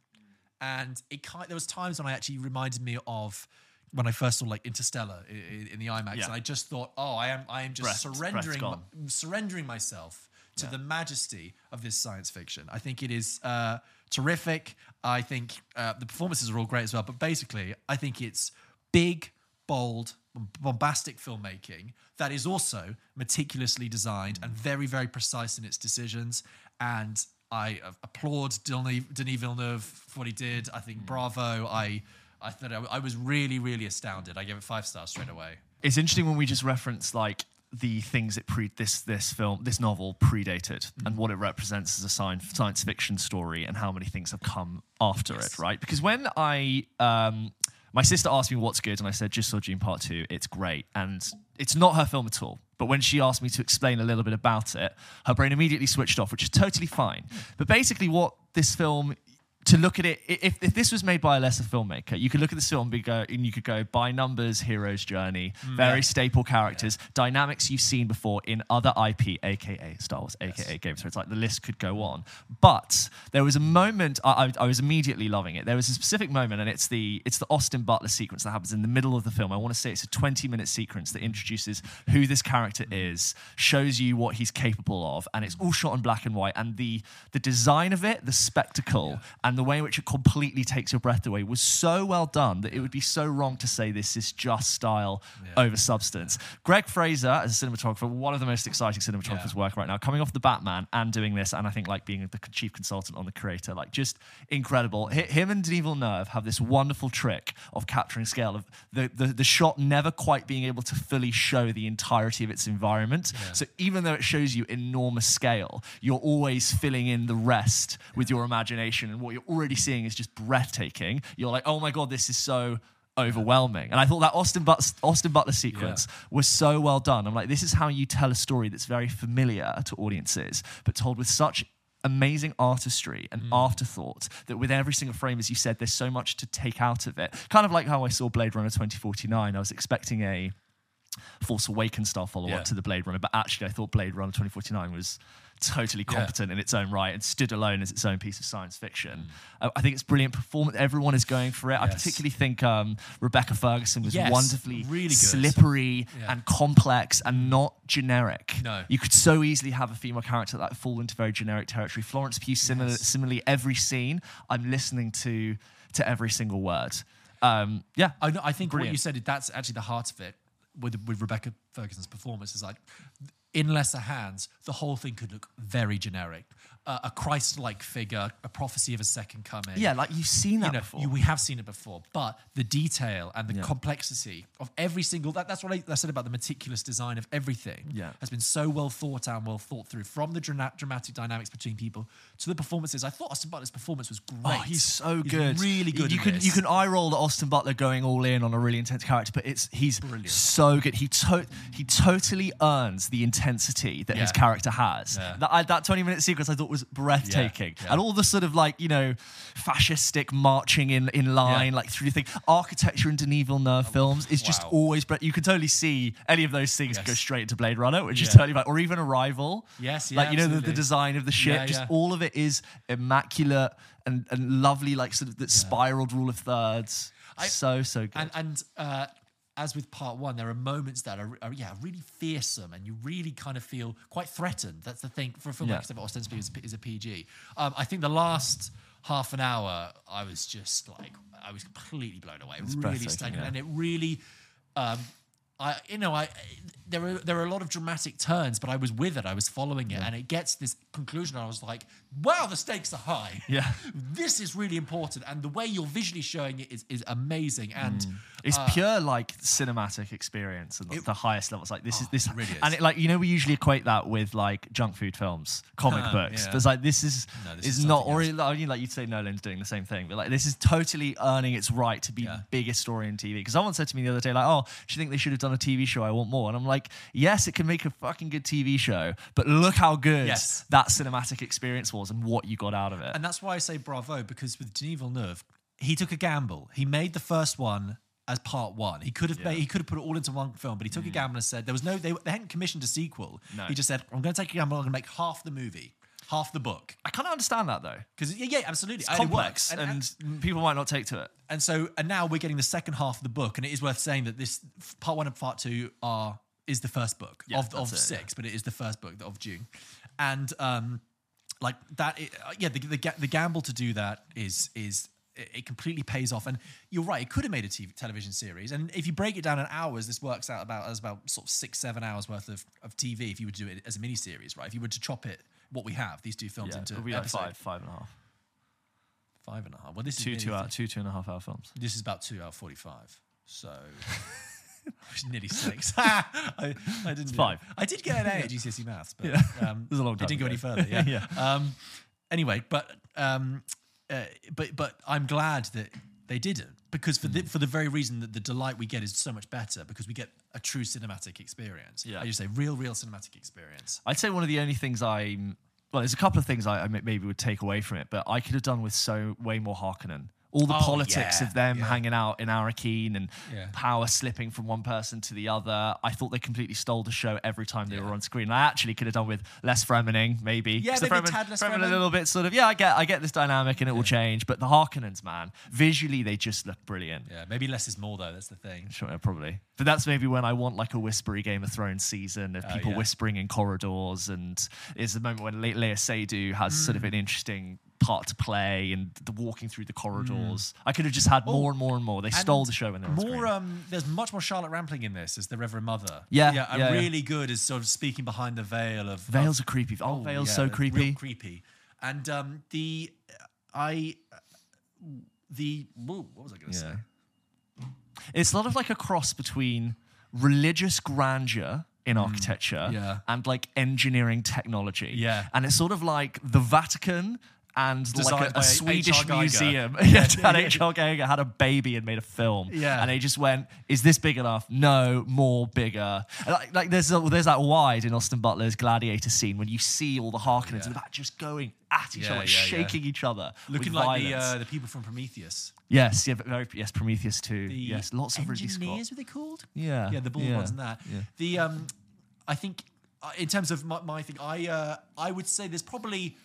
And it kind there was times when I actually reminded me of when I first saw like Interstellar in, in the IMAX, Yeah. and I just thought, oh, I am I am just Breath- surrendering surrendering myself to the majesty of this science fiction. I think it is uh, terrific. I think uh, the performances are all great as well. But basically, I think it's big, bold, bombastic filmmaking that is also meticulously designed and very, very precise in its decisions. And I applaud Denis, Denis Villeneuve for what he did. I think bravo. I I thought I, I was really, really astounded. I gave it five stars straight away. it's interesting when we just reference like the things that pre this this film this novel predated and what it represents as a science science fiction story and how many things have come after it right? Because when i um my sister asked me what's good and i said just saw Dune part 2 it's great. And it's not her film at all. But when she asked me to explain a little bit about it her brain immediately switched off which is totally fine. But basically what this film to look at it, if, if this was made by a lesser filmmaker, you could look at this film and, be go, and you could go by numbers, hero's journey, mm. very staple characters, dynamics you've seen before in other IP, aka Star Wars, aka Game of Thrones. Like the list could go on. But there was a moment I, I, I was immediately loving it. There was a specific moment, and it's the it's the Austin Butler sequence that happens in the middle of the film. I want to say it's a 20 minute sequence that introduces who this character mm. is, shows you what he's capable of, and it's all shot in black and white. And the the design of it, the spectacle, and the way in which it completely takes your breath away was so well done that it would be so wrong to say this is just style over substance. Greig Fraser, as a cinematographer, one of the most exciting cinematographers Yeah. work right now, coming off the Batman and doing this, and I think like being the chief consultant on the creator, like just incredible. Hi- Him and Denis Villeneuve have this wonderful trick of capturing scale of the, the, the shot never quite being able to fully show the entirety of its environment. So even though it shows you enormous scale, you're always filling in the rest with your imagination, and what you're already seeing is just breathtaking. You're like, oh my god, this is so overwhelming. And I thought that Austin, But- Austin Butler sequence was so well done. I'm like, this is how you tell a story that's very familiar to audiences, but told with such amazing artistry and mm. afterthought that with every single frame, as you said, there's so much to take out of it. Kind of like how I saw Blade Runner 2049. I was expecting a Force Awakens style follow up Yeah. to the Blade Runner, but actually I thought Blade Runner 2049 was totally Yeah. competent in its own right and stood alone as its own piece of science fiction. Mm. Uh, I think it's brilliant performance. Everyone is going for it. I particularly think um, Rebecca Ferguson was Yes, wonderfully really good. slippery Yeah. and complex and not generic. No. You could so easily have a female character that fall into very generic territory. Florence Pugh, similar, Yes. similarly, every scene, I'm listening to to every single word. Um, yeah, I, I think what you said, that's actually the heart of it. with with Rebecca Ferguson's performance is like in lesser hands, the whole thing could look very generic. Uh, a Christ-like figure, a prophecy of a second coming. Yeah, like you've seen that you know, before. you- we have seen it before, but the detail and the Yeah. complexity of every single that, that's what I, I said about the meticulous design of everything Yeah. has been so well thought out and well thought through from the drama- dramatic dynamics between people to the performances. I thought Austin Butler's performance was great. Oh, he's so good. really good. You can this. you can eye roll at Austin Butler going all in on a really intense character, but it's he's Brilliant. so good. He to- he totally earns the intensity that his character has. Yeah. That I, that twenty minute sequence I thought was breathtaking, Yeah. and all the sort of like you know fascistic marching in in line Yeah. like through the thing. Architecture in Denis Villeneuve films is just always. But you can totally see any of those things Yes. go straight into Blade Runner, which is totally like, or even Arrival. Yes, yeah, like you know the, the design of the ship, Yeah, just yeah. all of it is immaculate and, and lovely, like sort of the spiraled rule of thirds. I- so so good. And and uh, as with part one, there are moments that are, are yeah really fearsome, and you really kind of feel quite threatened. That's the thing for a film Yeah. like ostensibly is, is a PG. Um, I think the last half an hour, I was just like I was completely blown away. It was really staggering, yeah. and it really. Um, I, you know, I there are there are a lot of dramatic turns, but I was with it. I was following it, and it gets this conclusion. I was like, "Wow, the stakes are high. Yeah. this is really important." And the way you're visually showing it is is amazing. And Mm. It's uh, pure like cinematic experience and the highest levels. Like this is this, really is. and it, like you know we usually equate that with like junk food films, comic books. yeah. But it's like this is No, this is, is not, or I mean, like you'd say Nolan's doing the same thing, but like this is totally earning its right to be Yeah. the biggest story in TV. Because someone said to me the other day, like, "Oh, do you think they should have done a TV show? I want more." And I'm like, "Yes, it can make a fucking good TV show, but look how good Yes. that cinematic experience was and what you got out of it." And that's why I say bravo because with Denis Villeneuve, he took a gamble. He made the first one as part one. He could have made, he could have put it all into one film, but he took a gamble and said there was no they, they hadn't commissioned a sequel. Mm. No. He just said I'm going to take a gamble. I'm going to make half the movie, half the book. I kind of understand that though. Because yeah, yeah, absolutely, It's it complex, works. and, and, people might not take to it. and so and now we're getting the second half of the book, and it is worth saying that this part one and part two are is the first book Yeah, of, of that's it, yeah. six, but it is the first book of Dune, and um, like that, it, uh, yeah, the, the ga- the gamble to do that is is it it completely pays off, and you're right, it could have made a TV, television series, and if you break it down in hours, this works out about as about sort of six seven hours worth of, of TV if you would do it as a mini series, right? If you were to chop it, what we have these two films Yeah, into it'll be like episode- five, five and a half. five and a half. Well, this Two, is two, hour, two, two and a half hour films. this is about two hour forty five. So *laughs* nearly six. *laughs* I, I didn't. five. I did get an A at GCSE maths, but Yeah. *laughs* um, It was a long It time didn't go any further. Yeah. Yeah. Um, anyway, but um, uh, but but I'm glad that they didn't because for Hmm. the for the very reason that the delight we get is so much better because we get a true cinematic experience. Yeah. I just say real, real cinematic experience. I'd say one of the only things I, well, there's a couple of things I, I maybe would take away from it, but I could have done with so way more Harkonnen. All the Oh, politics yeah, of them yeah. hanging out in Arrakeen and Yeah. power slipping from one person to the other. I thought they completely stole the show every time they were on screen. I actually could have done with less Fremening, maybe. Yeah, maybe Fremen- tad less Fremen Fremen. a little bit sort of, yeah, I get, I get this dynamic and it will change. But the Harkonnens, man, visually they just look brilliant. Yeah, maybe less is more though. That's the thing. Sure, probably. But that's maybe when I want like a whispery Game of Thrones season of people Oh, yeah. whispering in corridors, and it's the moment when Le- Léa Seydoux has sort Mm. of an interesting part to play and the walking through the corridors. I could have just Oh, had more and more and more. They stole the show were on more. Um, there's much more Charlotte Rampling in this as the Reverend Mother. Yeah, yeah, and yeah, yeah. really good as sort of speaking behind the veil of Veils of- are creepy. Oh, Veil's yeah, so creepy. creepy. And um, the I the whoa, what was I going to say? It's sort of like a cross between religious grandeur in architecture Mm. Yeah. and like engineering technology. Yeah. And it's sort of like the Vatican and Designed like a, a Swedish museum. *laughs* yeah, and H.R. *laughs* Giger had a baby and made a film. Yeah. And they just went, is this big enough? No, more bigger. Like, like there's a, there's that wide in Austin Butler's Gladiator scene when you see all the Harkonnens in the back just going at each Yeah, other, like yeah, yeah. shaking each other. Looking like the uh, the people from Prometheus. Yes, yeah, very, yes, Prometheus too. The yes, lots of Ridley Scott. engineers were they called? Yeah, yeah, the bald yeah, ones and that. yeah. The um, I think uh, in terms of my, my thing, I uh, I would say there's probably,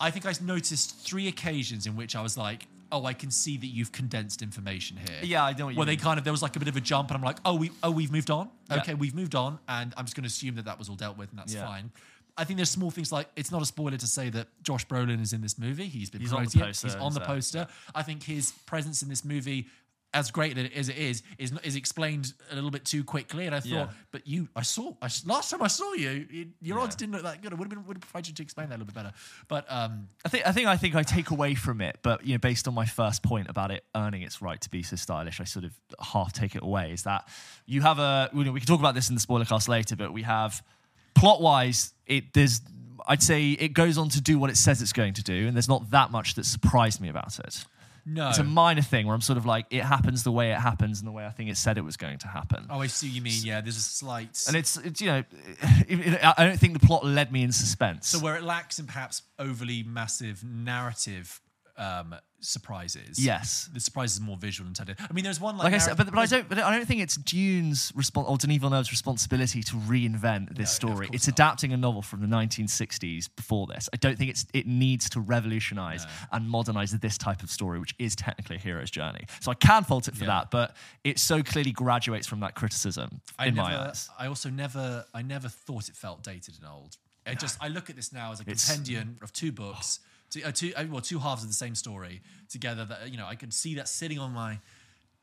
I think I noticed three occasions in which I was like, oh, I can see that you've condensed information here. Yeah, I know what you Where they mean. kind of there was like a bit of a jump, and I'm like, oh, we oh we've moved on. Yeah. Okay, we've moved on, and I'm just going to assume that that was all dealt with, and that's Yeah. fine. I think there's small things like it's not a spoiler to say that Josh Brolin is in this movie. He's been He's on the poster He's on the poster. I think his presence in this movie as great as it is, is is explained a little bit too quickly. And I thought, Yeah. but you, I saw, I, last time I saw you, you your odds didn't look that good. I would have been would have preferred you to explain that a little bit better. But um, I think I think I think I take away from it, but you know, based on my first point about it earning its right to be so stylish, I sort of half take it away. Is that you have a you know, we can talk about this in the spoiler cast later, but we have plot wise, it there's I'd say it goes on to do what it says it's going to do, and there's not that much that surprised me about it. No, It's a minor thing where I'm sort of like, it happens the way it happens and the way I think it said it was going to happen. oh, I see what you mean. Yeah, there's a slight. And it's, it's you know, *laughs* it- it- I don't think the plot led me in suspense. So where it lacks in perhaps overly massive narrative um, surprises. yes, The surprise is more visual and tended. I mean, there's one like, like I said, but, but I don't. But I don't think it's Dune's response or Denis Villeneuve's responsibility to reinvent this No, story. It's not. adapting a novel from the 1960s before this. I don't think it's it needs to revolutionize and modernize this type of story, which is technically a hero's journey. So I can fault it for Yeah. that, but it so clearly graduates from that criticism I in never, my eyes. I also never, I never thought it felt dated and old. I just, I look at this now as a It's- compendium of two books, two, uh, two, uh, well, two halves of the same story together. That you know, I could see that sitting on my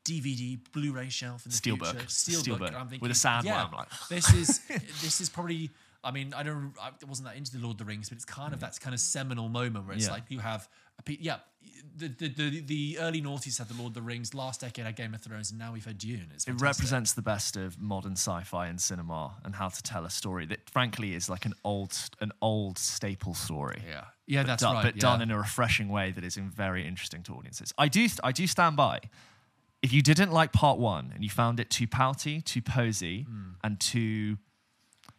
DVD Blu-ray shelf in the Steelbook. future. Steelbook, Steelbook. I'm thinking, With a sandworm, yeah, like- this is, *laughs* this is probably. I mean, I don't, I wasn't that into the Lord of the Rings, but it's kind of that kind of seminal moment where it's Yeah. like you have, a, yeah, the, the the the early noughties had the Lord of the Rings, last decade had Game of Thrones, and now we've had Dune. It represents the best of modern sci-fi and cinema and how to tell a story that, frankly, is like an old, an old staple story. Yeah, yeah, that's do- right. But yeah. done in a refreshing way that is in very interesting to audiences. I do, I do stand by. If you didn't like part one and you found it too pouty, too posy, Hmm. and too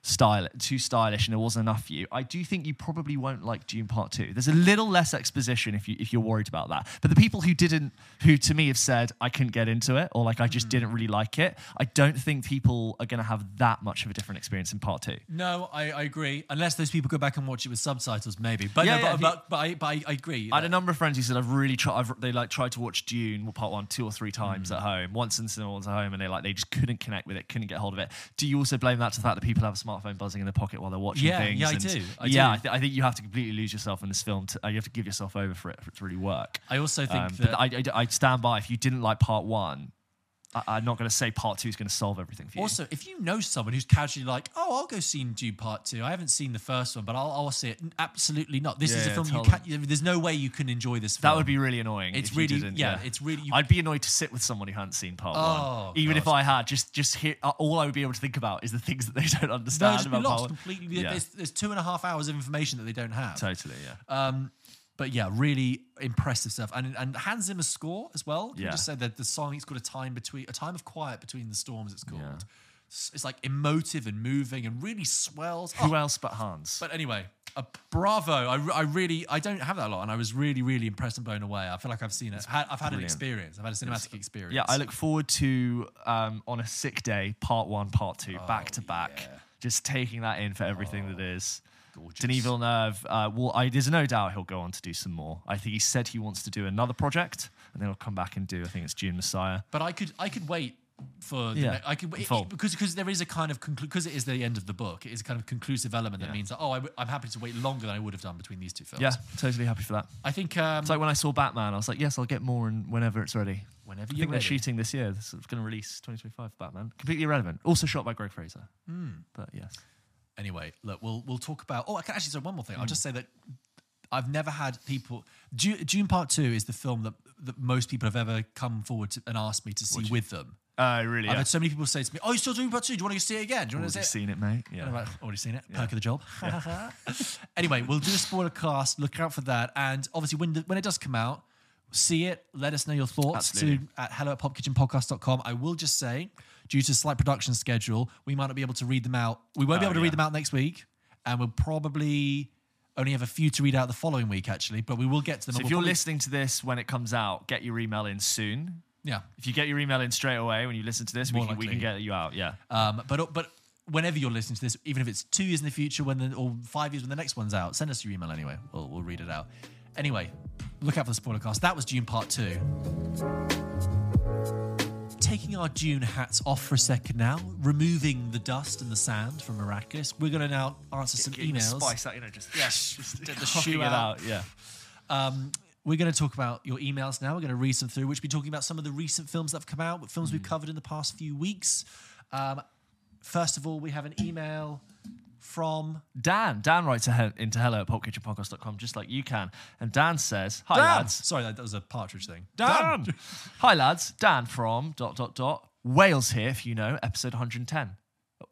style, too stylish, and it wasn't enough for you, I do think you probably won't like Dune Part Two. There's a little less exposition if you if you're worried about that. But the people who didn't, who to me have said I couldn't get into it or like I just didn't really like it, I don't think people are going to have that much of a different experience in Part Two. No, I, I agree. Unless those people go back and watch it with subtitles, maybe. But Yeah, no, yeah, but, but, but, I, but I, I agree. I had a number of friends who said I've really tried. I've, they like tried to watch Dune part one two or three times Mm. at home, once in cinema, once at home, and they like they just couldn't connect with it, couldn't get hold of it. Do you also blame that to the fact that people have a smartphone buzzing in the pocket while they're watching Yeah, things? yeah, I do, I yeah, do. I, th- I think you have to completely lose yourself in this film. To, uh, you have to give yourself over for it for it to really work. I also think Um, that but I, I, I stand by. If you didn't like part one, I, I'm not going to say part two is going to solve everything for you. also, if you know someone who's casually like, "Oh, I'll go see Dune Part 2. I haven't seen the first one, but I'll, I'll see it." Absolutely not. This Yeah, is a yeah, film you can't. There's no way you can enjoy this. Film. that would be really annoying. It's really- didn't, yeah, it's really- you- I'd be annoyed to sit with someone who hadn't seen part Oh, one. Even if I had, just just hear uh, all I would be able to think about is the things that they *laughs* don't No, understand about been lost completely. Yeah. There's, there's two and a half hours of information that they don't have. Totally, yeah. Um, but yeah, really impressive stuff. And and Hans Zimmer's score as well. Can Yeah. just say that the song it's got a time between a time of quiet between the storms. It's called. Yeah. It's, like emotive and moving and really swells. Who Oh, else but Hans? But anyway, a bravo! I, I really I don't have that a lot, and I was really really impressed and blown away. I feel like I've seen it. I've Had, I've had an experience. I've had a cinematic experience. yeah, I look forward to um, on a sick day, part one, part two, back to back. Oh, yeah. Just taking that in for everything that is. Gorgeous. Denis Villeneuve, uh, well, I, there's no doubt he'll go on to do some more. I think he said he wants to do another project, and then he'll come back and do. I think it's Dune Messiah. But I could I could wait for the Yeah, ne- I could wait full. because because there is a kind of because it is the end of the book. It is a kind of conclusive element that Yeah. means that oh I w- I'm happy to wait longer than I would have done between these two films. Yeah, totally happy for that. I think um, It's like when I saw Batman, I was like, yes, I'll get more and whenever it's ready. whenever you're think they're shooting this year. This is going to release 2025 Batman. Completely irrelevant. Also shot by Greig Fraser. Hmm. But yes. Anyway, look, we'll we'll talk about. Oh, I can actually say one more thing. I'll Hmm. just say that I've never had people. Dune, Dune Part Two is the film that that most people have ever come forward to, and asked me to see with them. Oh, really? I've had so many people say to me, "Oh, you're still doing Part Two? Do you want to see it again? Do you want to see it?" seen it, mate. Yeah. Like, already seen it. Perk of the job. *laughs* *laughs* anyway, we'll do a spoiler cast. Look out for that. And obviously, when, the, when it does come out, see it. Let us know your thoughts Absolutely. to at hello at pulpkitchenpodcast.com. I will just say, due to slight production schedule, we might not be able to read them out. We won't be Oh, able to read them out next week. And we'll probably only have a few to read out the following week, actually. But we will get to them. So if we'll you're probably- listening to this when it comes out, get your email in soon. Yeah. If you get your email in straight away when you listen to this, we can, we can get you out. Yeah. Um, but but whenever you're listening to this, even if it's two years in the future, when the, or five years when the next one's out, send us your email anyway. We'll, we'll read it out. Anyway, look out for the spoiler cast. That was Dune Part Two. Taking our Dune hats off for a second now, removing the dust and the sand from Arrakis, we're going to now answer some emails. Spice that, you know, just, yes, *laughs* just the shoe out. out. Yeah. Um, we're going to talk about your emails now. We're going to read some through, which we'll be talking about some of the recent films that have come out, films we've covered in the past few weeks. Um, first of all, we have an email from Dan. Dan writes into hello at pulpkitchenpodcast.com just like you can. And Dan says, Hi Dan. lads. Sorry, that, was a partridge thing. Dan. *laughs* Hi lads. Dan from dot dot dot Wales here, if you know, episode 110.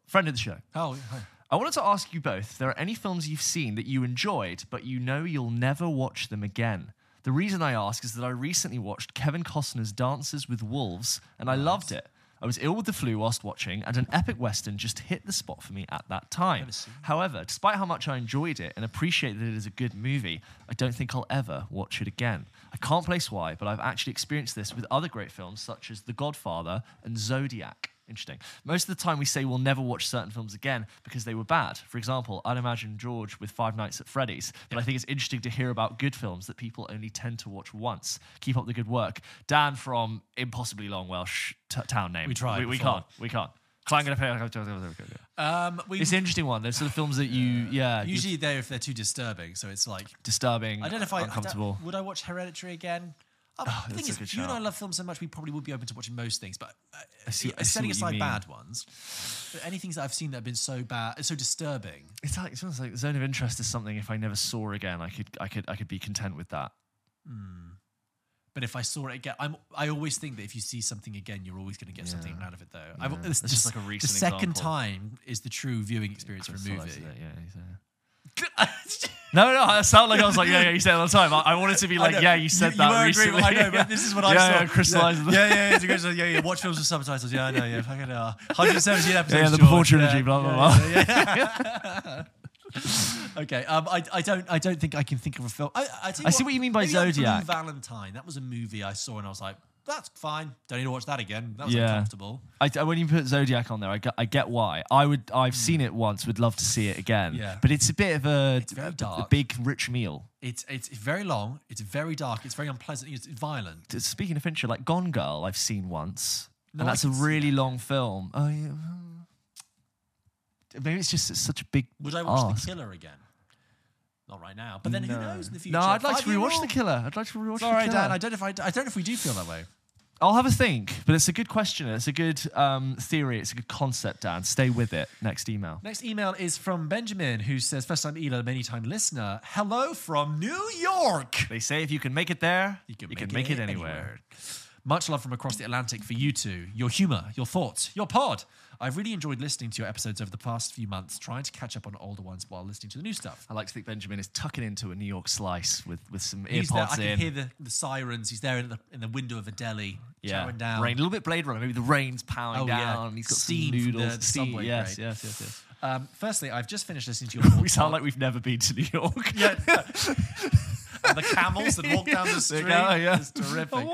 Friend of the show. Oh, hi. I wanted to ask you both if there are any films you've seen that you enjoyed, but you know you'll never watch them again. The reason I ask is that I recently watched Kevin Costner's Dances with Wolves, and I loved it. I was ill with the flu whilst watching, and an epic western just hit the spot for me at that time. However, despite how much I enjoyed it and appreciate that it is a good movie, I don't think I'll ever watch it again. I can't place why, but I've actually experienced this with other great films such as The Godfather and Zodiac. Interesting. Most of the time, we say we'll never watch certain films again because they were bad. For example, I'd imagine George with Five Nights at Freddy's. But I think it's interesting to hear about good films that people only tend to watch once. Keep up the good work. Dan from impossibly long Welsh t- town name. We tried We, we can't. We can't. Clang gonna pay. *laughs* Um, we, It's an interesting one. There's sort of films that you, yeah, usually they're if they're too disturbing, so it's like disturbing. I don't know if I I uncomfortable. would I watch Hereditary again. Uh, the that's thing is, you and I love films so much, we probably would be open to watching most things. But uh, see- I setting what you aside bad ones, but any things that I've seen that have been so bad, so disturbing. It's like it's almost like zone of interest is something. If I never saw again, I could, I could, I could be content with that. But if I saw it again, I'm. I always think that if you see something again, you're always going to get something out of it, though. Yeah. it's That's just like a recent The second example. time is the true viewing experience for a movie. it, yeah, uh, *laughs* No, no, I sound like I was like, yeah, yeah, you say it all the time. I, I wanted to be *laughs* like, yeah, you said you, that you were recently. Agreeing, I know, but *laughs* this is what I yeah, saw. Yeah, crystallized. Yeah, yeah, yeah, a yeah, yeah. Watch films with subtitles. Yeah, I know. Yeah, fucking uh, 117 episodes. Yeah, the George, before trilogy, yeah, blah, blah, yeah, yeah, yeah. *laughs* okay, um, I, I don't I don't think I can think of a film. I, I, I see what you mean by Zodiac. Blue Valentine. That was a movie I saw and I was like, that's fine. Don't need to watch that again. That was Yeah. uncomfortable. I, I- when you put Zodiac on there, I get, I get why. I would, I've seen it once. Would love to see it again. Yeah. but it's a bit of a, very a- a dark. big rich meal. It's it's very long. It's very dark. It's very unpleasant. It's violent. Speaking of Fincher, like Gone Girl, I've seen once, No, and that's a really long film. Oh yeah. Maybe it's just such a big. Would I watch ask. The Killer again? Not right now. But then who knows in the future? No, I'd like to Five-year rewatch. The Killer. I'd like to rewatch Sorry, The Killer. Dan. I don't know if I, I don't know if we do feel that way. I'll have a think, but it's a good question. It's a good um, theory. It's a good concept, Dan. Stay with it. Next email. Next email is from Benjamin, who says, first time Ela, many time listener. Hello from New York. They say if you can make it there, You can, make, it, anywhere. Much love from across the Atlantic for you two, your humor, your thoughts, your pod. I've really enjoyed listening to your episodes over the past few months, trying to catch up on older ones while listening to the new stuff. I like to think Benjamin is tucking into a New York slice with, with some He's there, I earpods can in. hear the, the sirens. He's there in the, in the window of a deli, yeah, chowing down. rain. A little bit Blade Runner. Maybe the rain's powering Oh, yeah. down. He's got Steam some from noodles. the- the Steam, subway yes, yes, yes, yes. Um, firstly, I've just finished listening to *laughs* your. We sound like we've never been to New York. yeah. *laughs* the camels that walk down the *laughs* street. go, yeah. It's terrific.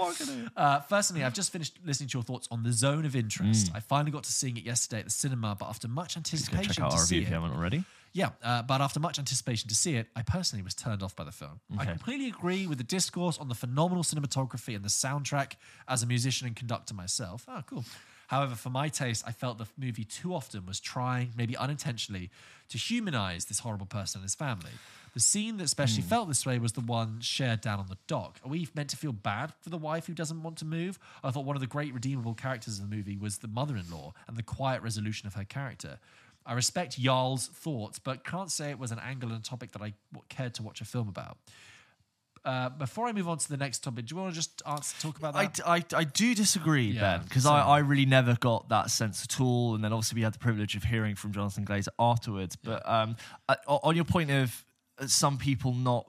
Uh, firstly, I've just finished listening to your thoughts on the Zone of Interest. I finally got to seeing it yesterday at the cinema, but after much anticipation check out to our see review if it, you haven't already. yeah, uh, but after much anticipation to see it, I personally was turned off by the film. I completely agree with the discourse on the phenomenal cinematography and the soundtrack as a musician and conductor myself. Oh, cool. However, for my taste, I felt the movie too often was trying, maybe unintentionally, to humanize this horrible person and his family. The scene that especially hmm. felt this way was the one shared down on the dock. Are we meant to feel bad for the wife who doesn't want to move? I thought one of the great redeemable characters in the movie was the mother in law and the quiet resolution of her character. I respect Jarl's thoughts, but can't say it was an angle and topic that I cared to watch a film about. Uh, before I move on to the next topic, do you want to just answer, talk about that? I, I do disagree, Yeah, Ben, because. I, I really never got that sense at all. And then obviously we had the privilege of hearing from Jonathan Glazer afterwards. But um, I, on your point of uh, some people not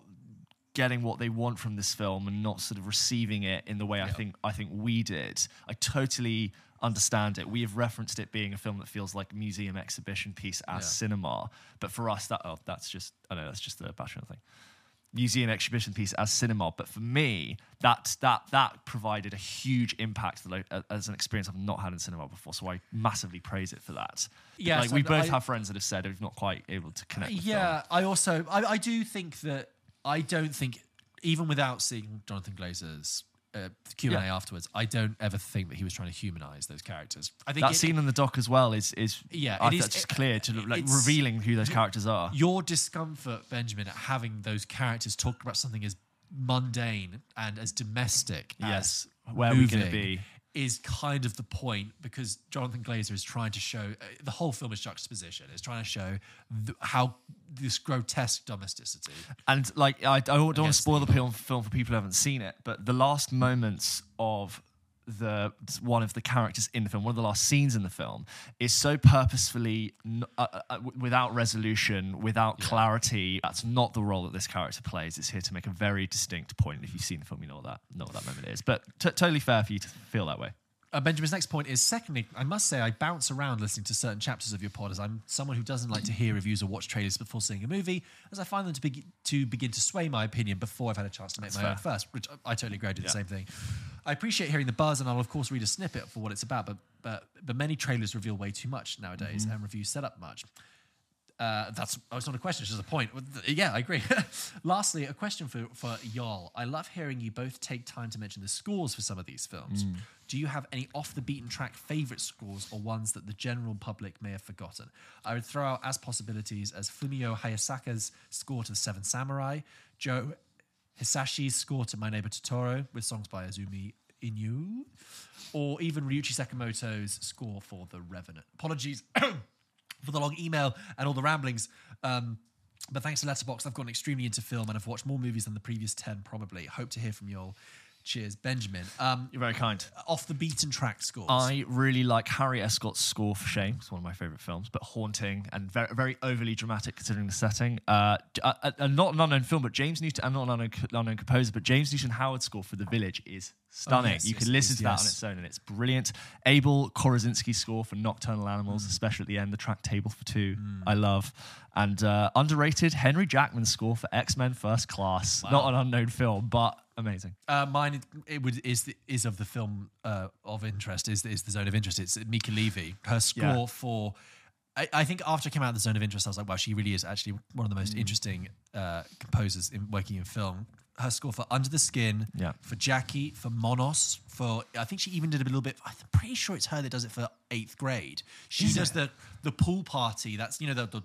getting what they want from this film and not sort of receiving it in the way I think I think we did, I totally understand it. We have referenced it being a film that feels like a museum exhibition piece as Yeah. cinema. But for us, that oh, that's just I know that's just the Bachelor thing museum exhibition piece as cinema. But for me, that that that provided a huge impact uh, as an experience I've not had in cinema before. So I massively praise it for that. Yes, like we both I- have friends that have said they've not quite able to connect. Yeah, I also I, I do think that I don't think even without seeing Jonathan Glazer's uh, Q and A Yeah. afterwards, I don't ever think that he was trying to humanize those characters. I think that it- scene in the dock as well is is Yeah, I it that's just clear to look like revealing who those characters are. your discomfort, Benjamin, at having those characters talk about something as mundane and as domestic Yes. as Where are we gonna be? Is kind of the point because Jonathan Glazer is trying to show uh, the whole film is juxtaposition. It's trying to show th- how this grotesque domesticity. And like, I, I don't want to spoil the film, film for people who haven't seen it, but the last moments of the one of the characters in the film, one of the last scenes in the film, is so purposefully n- uh, uh, uh, without resolution, without clarity. That's not the role that this character plays. It's here to make a very distinct point. If you've seen the film, you know what that know what that moment is. But t- totally fair for you to feel that way. Uh, Benjamin's next point is secondly, I must say I bounce around listening to certain chapters of your pod as I'm someone who doesn't like to hear reviews or watch trailers before seeing a movie, as I find them to, be- to begin to sway my opinion before I've had a chance to make my own first, which I I totally agree, I do the same thing. I appreciate hearing the buzz and I'll of course read a snippet for what it's about, but but, but many trailers reveal way too much nowadays and reviews set up much. Uh, that's oh, it's not a question, it's just a point. Yeah, I agree. *laughs* Lastly, a question for, for y'all. I love hearing you both take time to mention the scores for some of these films. Do you have any off the beaten track favorite scores or ones that the general public may have forgotten? I would throw out as possibilities as Fumio Hayasaka's score to The Seven Samurai, Joe Hisaishi's score to My Neighbor Totoro with songs by Azumi Inoue, or even Ryuichi Sakamoto's score for The Revenant. Apologies *coughs* for the long email and all the ramblings. Um, but thanks to Letterboxd, I've gotten extremely into film and I've watched more movies than the previous 10 probably. Hope to hear from you all. Cheers, Benjamin. Um, You're very kind. off the beaten track scores. I really like Harry Escott's score for Shame. It's one of my favorite films, but haunting and very, very overly dramatic considering the setting. Uh, a, a- a not an unknown film, but James Newton, and not an unknown, unknown composer, but James Newton Howard's score for The Village is stunning. yes, you yes, can it listen is, to that on its own, and it's brilliant. Abel Korzeniowski's score for Nocturnal Mm. Animals, especially at the end, the track Table for Two, I love. And uh, underrated Henry Jackman's score for X Men First Class. Not an unknown film, but amazing. Uh, mine it would is the, is of the film uh, of interest is is the zone of interest. It's Mica Levi. Her score Yeah. for I, I think after I came out of the zone of interest, I was like, wow, she really is actually one of the Mm. most interesting uh, composers in working in film. Her score for Under the Skin, Yeah. for Jackie, for Monos, for I think she even did a little bit. I'm pretty sure it's her that does it for eighth grade. She does the the pool party. That's you know the, the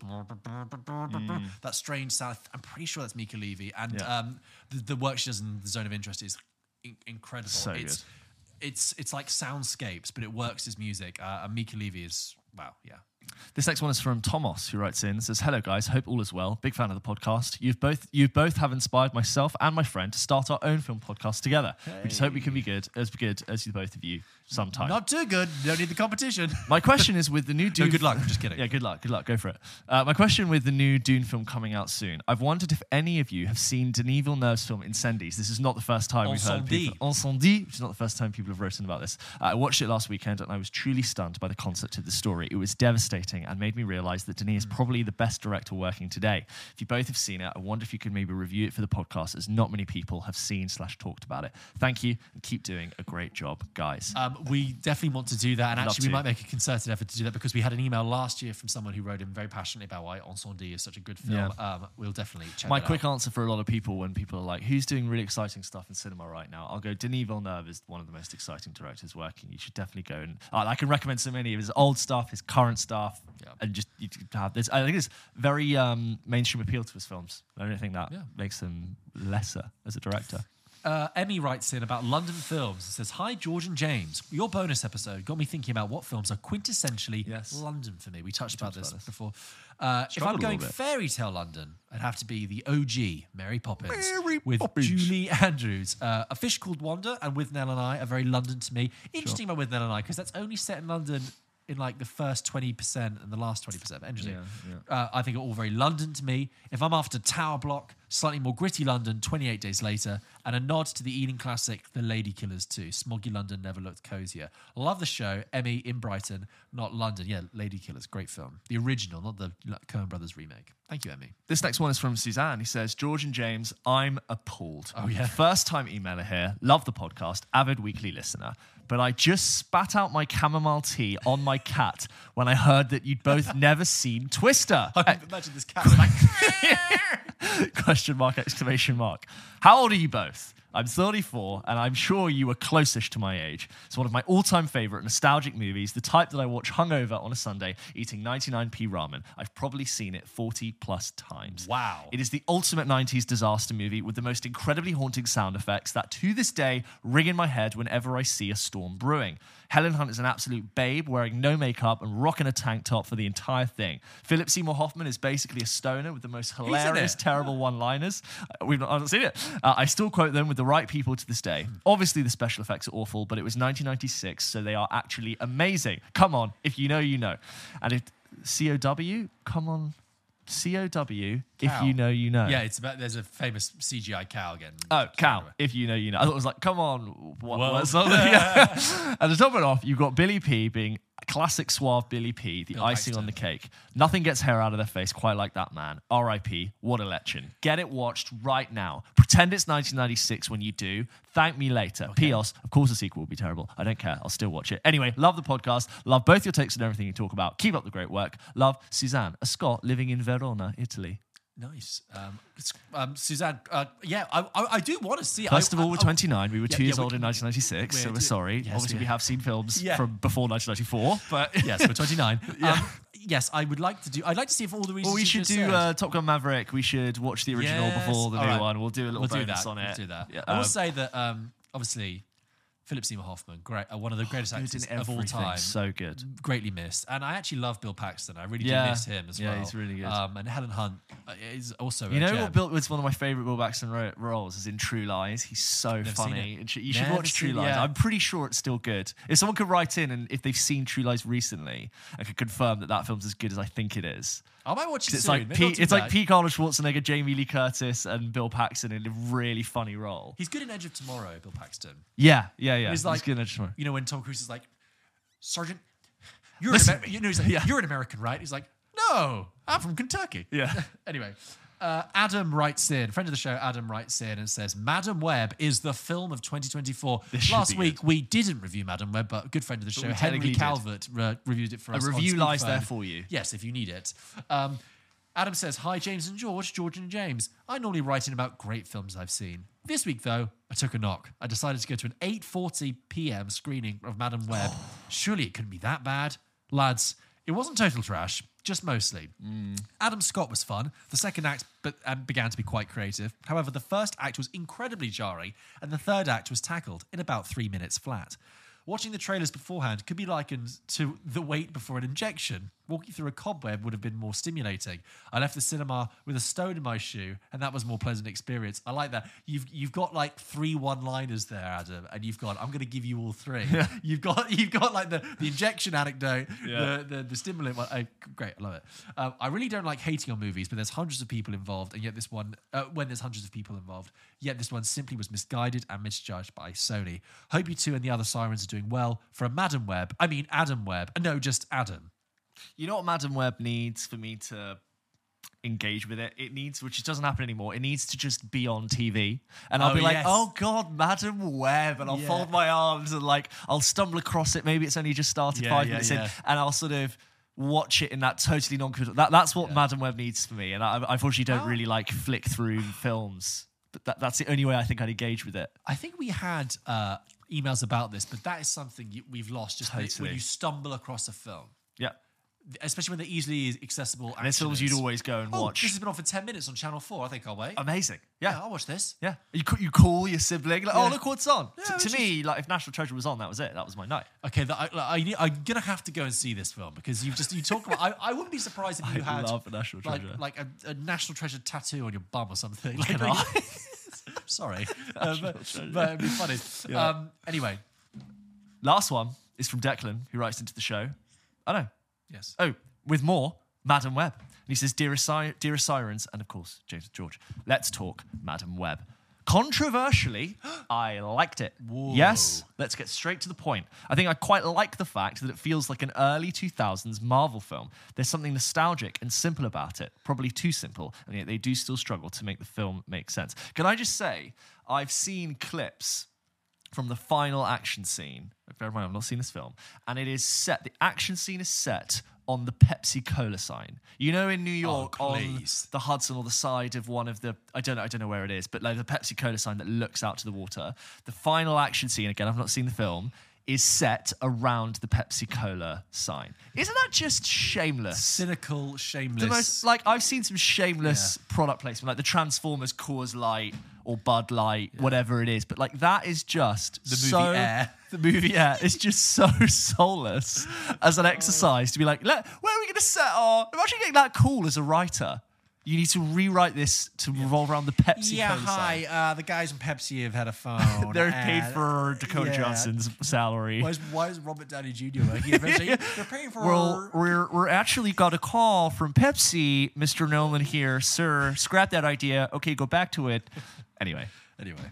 that strange sound. I'm pretty sure that's Mica Levi, and Mm. Yeah. um, the, the work she does in the Zone of Interest is in- incredible. So it's, It's it's like soundscapes, but it works as music. Uh, and Mica Levi is wow, yeah. This next one is from Thomas, who writes in says, "Hello guys, hope all is well. Big fan of the podcast. You've both you both have inspired myself and my friend to start our own film podcast together. We just hope we can be good as good as the both of you sometime. Not too good. Don't need the competition. *laughs* my question is with the new Dune. no, good luck, I'm just kidding. Yeah, good luck. Good luck. Go for it. Uh, my question with the new Dune film coming out soon. I've wondered if any of you have seen Denis Villeneuve's film Incendies. This is not the first time we've heard Incendies. people. Incendies, which is not the first time people have written about this. Uh, I watched it last weekend and I was truly stunned by the concept of the story. It was devastating and made me realize that Denis is probably the best director working today. If you both have seen it, I wonder if you could maybe review it for the podcast, as not many people have seen slash talked about it. Thank you and keep doing a great job, guys. Um, we definitely want to do that, and Love actually, we might make a concerted effort to do that because we had an email last year from someone who wrote in very passionately about why Incendies is such a good film. Yeah. Um, we'll definitely check. My quick out. answer for a lot of people when people are like, who's doing really exciting stuff in cinema right now? I'll go, Denis Villeneuve is one of the most exciting directors working. You should definitely go and uh, I can recommend so many of his old stuff, his current stuff, Yeah. and just you have this. I think it's very um, mainstream appeal to his films. I don't think that Yeah. makes him lesser as a director. Uh, Emmy writes in about London films. It says, "Hi George and James. Your bonus episode got me thinking about what films are quintessentially Yes. London for me. We touched about talked this, about this. before. Uh, if I'm going fairy tale London, it'd have to be the OG Mary Poppins Mary with Poppins. Julie Andrews. Uh, a Fish Called Wanda and Withnail and I are very London to me. Interesting about Withnail and I because that's only set in London." In like the first twenty percent and the last twenty percent, interesting. Yeah, Uh, I think are all very London to me. If I'm after Tower Block, slightly more gritty London, 28 Days Later, and a nod to the Ealing classic, The Lady Killers 2. Smoggy London never looked cozier. Love the show. Emmy in Brighton, not London. Yeah, Lady Killers, great film. The original, not the Coen Brothers remake. Thank you, Emmy. This next one is from Suzanne. He says, George and James, I'm appalled. Oh, yeah. First time emailer here. Love the podcast. Avid weekly listener. But I just spat out my chamomile tea on my cat when I heard that you'd both *laughs* never seen Twister. Eh. Imagine this cat like, *laughs* *laughs* Question mark, exclamation mark. How old are you both? I'm 34, and I'm sure you were closest to my age. It's one of my all time favorite nostalgic movies, the type that I watch hungover on a Sunday eating 99p ramen. I've probably seen it 40 plus times. Wow. It is the ultimate 90s disaster movie with the most incredibly haunting sound effects that to this day ring in my head whenever I see a storm brewing. Helen Hunt is an absolute babe wearing no makeup and rocking a tank top for the entire thing. Philip Seymour Hoffman is basically a stoner with the most hilarious, terrible one liners. We've not, I haven't seen it. Uh, I still quote them with the right people to this day. Obviously, the special effects are awful, but it was 1996, so they are actually amazing. Come on, if you know, you know. And if COW, come on. COW, if Cow. you know, you know. Yeah, it's about. There's a famous CGI cow again. Oh, cow. If you know, you know. I thought it was like, come on. What, Well- what's something? *laughs* Yeah. *laughs* and to top it off, you've got Billy P being classic suave Billy P, the Bill icing on the cake. Nothing gets hair out of their face quite like that man. R.I.P. What a legend. Get it watched right now. Pretend it's 1996 when you do. Thank me later. P.S. Of course, the sequel will be terrible. I don't care. I'll still watch it. Anyway, love the podcast. Love both your takes and everything you talk about. Keep up the great work. Love Suzanne, a Scot living in Verona, Italy. Nice. Um, um, Suzanne, uh, yeah, I, I, I do want to see it. First I- of all, we're I- 29. We were Yeah, two years we- old in 1996, so we're- we're sorry. yes, Obviously, we- have seen films Yeah. from before 1994, but Yes, we're 29. *laughs* um, yes, I would like to do. I'd like to see if all the reasons. Well, we should do uh, Top Gun Maverick. We should watch the original Yes. before the All new right. one. We'll do a little We'll bonus that. on it. We'll do that. Yeah, I will um, say that um, obviously Philip Seymour Hoffman, great, uh, one of the greatest Good actors of all time. So good. greatly missed, and I actually love Bill Paxton. I really Yeah. do miss him as Yeah, well. he's really good. Um, and Helen Hunt uh, is also. You know gem. what Bill was one of my favorite Bill Paxton ro- roles is in True Lies. He's so Never funny. You should Never watch True Lies. yeah. I'm pretty sure it's still good. If someone could write in and if they've seen True Lies recently and could confirm that that film's as good as I think it is. I might watch it It's soon. like P, it's like. Pete Arnold Schwarzenegger, Jamie Lee Curtis, and Bill Paxton in a really funny role. He's good in Edge of Tomorrow, Bill Paxton. Yeah, yeah, yeah. He's like, good at tomorrow. you know, when Tom Cruise is like, Sergeant, you're an, Amer- you know, he's like, yeah. you're an American, right? He's like, no, I'm from Kentucky. Yeah. *laughs* anyway, uh, Adam writes in, friend of the show, Adam writes in and says, Madame Web is the film of 2024. *laughs* This Last week, we didn't review Madame Web, but a good friend of the show, Henry. Calvert, uh, reviewed it for us. A review lies there for you. Yes, if you need it. Um, Adam says, Hi, James and George, George and James. I normally write in about great films I've seen. This week, though, I took a knock. I decided to go to an 8.40 p.m. screening of Madame Web. *sighs* Surely it couldn't be that bad. Lads, it wasn't total trash, just mostly. Adam Scott was fun. The second act but, um, began to be quite creative. However, the first act was incredibly jarring, and the third act was tackled in about three minutes flat. Watching the trailers beforehand could be likened to the wait before an injection. Walking through a cobweb would have been more stimulating. I left the cinema with a stone in my shoe, and that was a more pleasant experience. I like that. You've you've got like three one-liners there, Adam, and you've got. I'm going to give you all three. *laughs* You've got you've got like the, the injection anecdote, Yeah. the, the the stimulant one. Oh, great, I love it. Um, I really don't like hating on movies, but there's hundreds of people involved, and yet this one, uh, when there's hundreds of people involved, yet this one simply was misguided and misjudged by Sony. Hope you two and the other sirens are doing well. For a Madam Web, I mean Adam Web. No, just Adam. You know what Madame Web needs for me to engage with it? It needs, which it doesn't happen anymore, it needs to just be on TV. And I'll Oh, be like, yes. oh God, Madame Web. And I'll Yeah. fold my arms and like, I'll stumble across it. Maybe it's only just started Yeah, five yeah, minutes in. And I'll sort of watch it in that totally non that That's what Madame Web needs for me. And I, I unfortunately don't How- really like flick through films. But that, that's the only way I think I'd engage with it. I think we had uh, emails about this, but that is something you, we've lost. Just Totally. when you stumble across a film, Yeah. Especially when they're easily accessible. And there's films you'd always go and Oh, watch. this has been on for ten minutes on Channel Four. I think I'll wait. Amazing. yeah, Yeah. I'll watch this. Yeah, you you call your sibling like, oh look what's on. Yeah, To- to just- me, like if National Treasure was on, that was it. That was my night. Okay, that I, like, I I'm gonna have to go and see this film because you just you talk about. I, I wouldn't be surprised if *laughs* you I had love a National like Treasure. like a, a national treasure tattoo on your bum or something. *laughs* Like, *laughs* sorry, uh, but, but it'd be funny. Yeah. Um, anyway, Last one is from Declan, who writes into the show. I know. Yes. Oh, with more, Madame Web. And he says, Dearest, si- Dearest Sirens, and of course, James George, let's talk Madame Web. Controversially, *gasps* I liked it. Yes, let's get straight to the point. I think I quite like the fact that it feels like an early 2000s Marvel film. There's something nostalgic and simple about it, probably too simple, and yet they do still struggle to make the film make sense. Can I just say, I've seen clips from the final action scene. Bear in mind, I've not seen this film, and it is set. The action scene is set on the Pepsi Cola sign. You know, in New oh, York, on the Hudson or the side of one of the I don't know, I don't know where it is, but like the Pepsi Cola sign that looks out to the water. The final action scene, again, I've not seen the film, is set around the Pepsi Cola sign. Isn't that just shameless? Cynical, shameless. The most like I've seen some shameless product placement, like the Transformers Coors Light or Bud Light, whatever it is. But like that is just The movie so, Air. *laughs* The movie Air is just so soulless as an exercise to be like, where are we going to set our? Imagine getting that cool as a writer. You need to rewrite this to revolve around the Pepsi yeah, hi. Uh, the guys in Pepsi have had a *laughs* phone. They're paid for Dakota yeah. Johnson's salary. Why is, why is Robert Downey Jr. working at Pepsi? *laughs* They're paying for. Well, we're we're actually got a call from Pepsi, Mr. Nolan here, sir. Scrap that idea. Okay, go back to it. Anyway, anyway.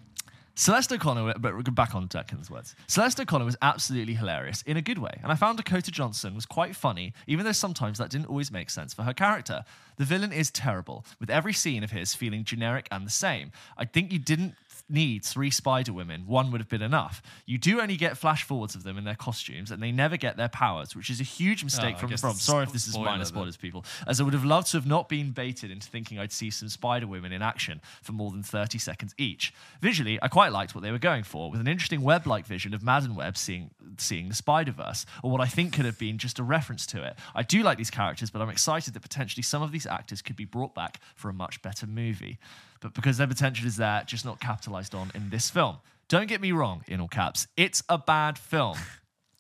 Celeste O'Connor, but we're back on Declan's words. Celeste O'Connor was absolutely hilarious in a good way, and I found Dakota Johnson was quite funny, even though sometimes that didn't always make sense for her character. The villain is terrible, with every scene of his feeling generic and the same. I think you didn't need three Spider Women, one would have been enough. You do only get flash forwards of them in their costumes, and they never get their powers, which is a huge mistake Oh, from film. Sorry if this is minor spoilers, people, as I would have loved to have not been baited into thinking I'd see some Spider Women in action for more than 30 seconds each. Visually, I quite liked what they were going for, with an interesting web like vision of Madame Web seeing, seeing the Spider Verse, or what I think could have been just a reference to it. I do like these characters, but I'm excited that potentially some of these actors could be brought back for a much better movie. But because their potential is there, just not capitalized on in this film. Don't get me wrong, in all caps, it's a bad film. *laughs*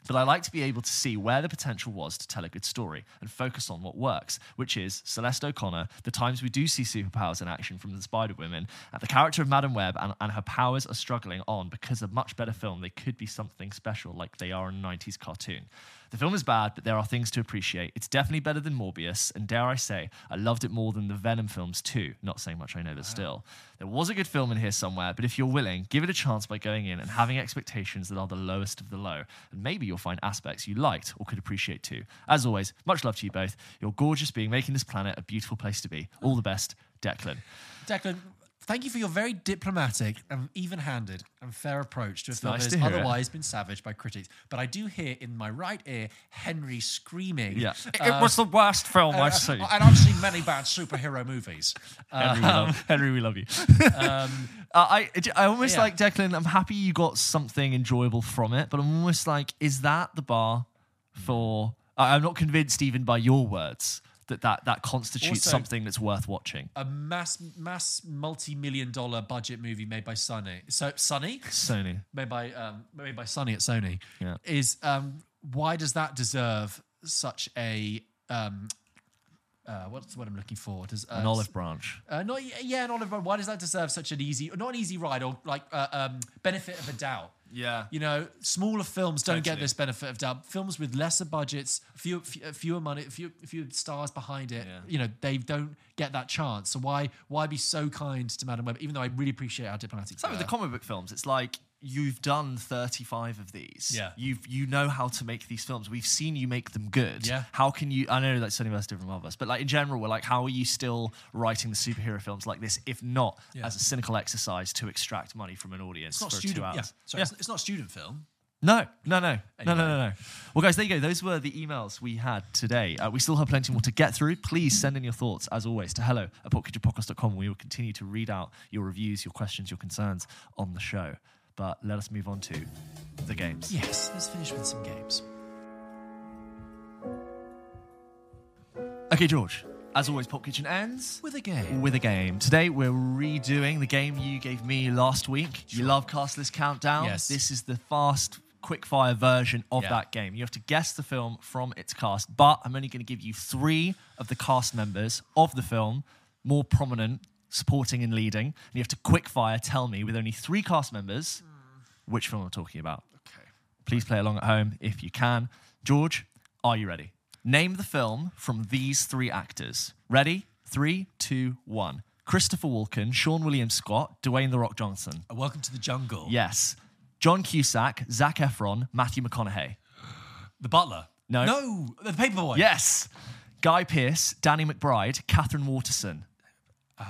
But I like to be able to see where the potential was to tell a good story and focus on what works, which is Celeste O'Connor, the times we do see superpowers in action from the Spider Women, and the character of Madame Web and, and her powers are struggling on because a much better film, they could be something special like they are in a 90s cartoon. The film is bad, but there are things to appreciate. It's definitely better than Morbius, and dare I say, I loved it more than the Venom films too. Not saying much, I know, but still. There was a good film in here somewhere, but if you're willing, give it a chance by going in and having expectations that are the lowest of the low, and maybe you'll find aspects you liked or could appreciate too. As always, much love to you both. You're gorgeous being making this planet a beautiful place to be. All the best, Declan. Declan, thank you for your very diplomatic and even-handed and fair approach to a film nice that has hear it. otherwise been savaged by critics. But I do hear in my right ear Henry screaming. Yeah. uh, it was the worst film uh, I've seen. and I've seen many bad superhero movies. Henry, we love, Henry, we love you. *laughs* Uh, I, I almost Yeah. like Declan. I'm happy you got something enjoyable from it, but I'm almost like, is that the bar for? I'm not convinced, even by your words, that that, that constitutes Also- something that's worth watching. A mass, mass, multi-million dollar budget movie made by Sony. So Sony, Sony. made by um, made by Sony at Sony, Yeah. is um, why does that deserve such a um, uh, what's the word I'm looking for? Does uh, An olive branch. Uh, not yeah, an olive. Branch. Why does that deserve such an easy, not an easy ride, or like uh, um, benefit of a doubt? Yeah. You know, smaller films don't get this benefit of doubt. Films with lesser budgets, fewer, few- uh, fewer money, few, fewer stars behind it. Yeah. You know, they don't get that chance. So why, why be so kind to Madame Web? Even though I really appreciate our diplomatic. Same with the comic book films. It's like you've done 35 of these. Yeah. You've you know how to make these films. We've seen you make them good. Yeah. How can you I know that Sony Verse different from us, but like in general, we're like, how are you still writing the superhero films like this, if not Yeah. as a cynical exercise to extract money from an audience It's not for student. two hours? Yeah, sorry, It's, it's not student film. No, no, no, no, no, Anyway. no, no. Well, guys, there you go. Those were the emails we had today. Uh, we still have plenty more to get through. Please send in your thoughts, as always, to hello at popculturepodcast.com. We will continue to read out your reviews, your questions, your concerns on the show. But let us move on to the games. Yes, let's finish with some games. Okay, George. As always, Pulp Kitchen ends With a game. with a game. Today we're redoing the game you gave me last week. You love Castless Countdown. Yes. This is the fast, quick-fire version of Yeah. that game. You have to guess the film from its cast, but I'm only going to give you three of the cast members of the film, more prominent, supporting and leading. And you have to quick-fire tell me with only three cast members which film I'm talking about. Okay. Please play along at home if you can. George, are you ready? Name the film from these three actors. Ready? Three, two, one. Christopher Walken, Seann William Scott, Dwayne The Rock Johnson. Uh, Welcome to the jungle. Yes. John Cusack, Zac Efron, Matthew McConaughey. The butler. No. No. The paperboy. Yes. Guy Pearce, Danny McBride, Katherine Waterston. Uh,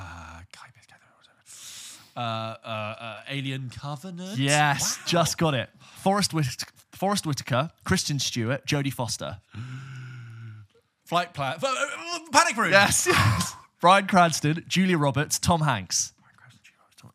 uh, uh, uh, Alien Covenant. Yes, Wow. just got it. Forrest, Whit- Forrest Whitaker, Kristen Stewart, Jodie Foster. Flight Plan. uh, uh, Panic Room. Yes, yes. Bryan Cranston, Julia Roberts, Tom Hanks.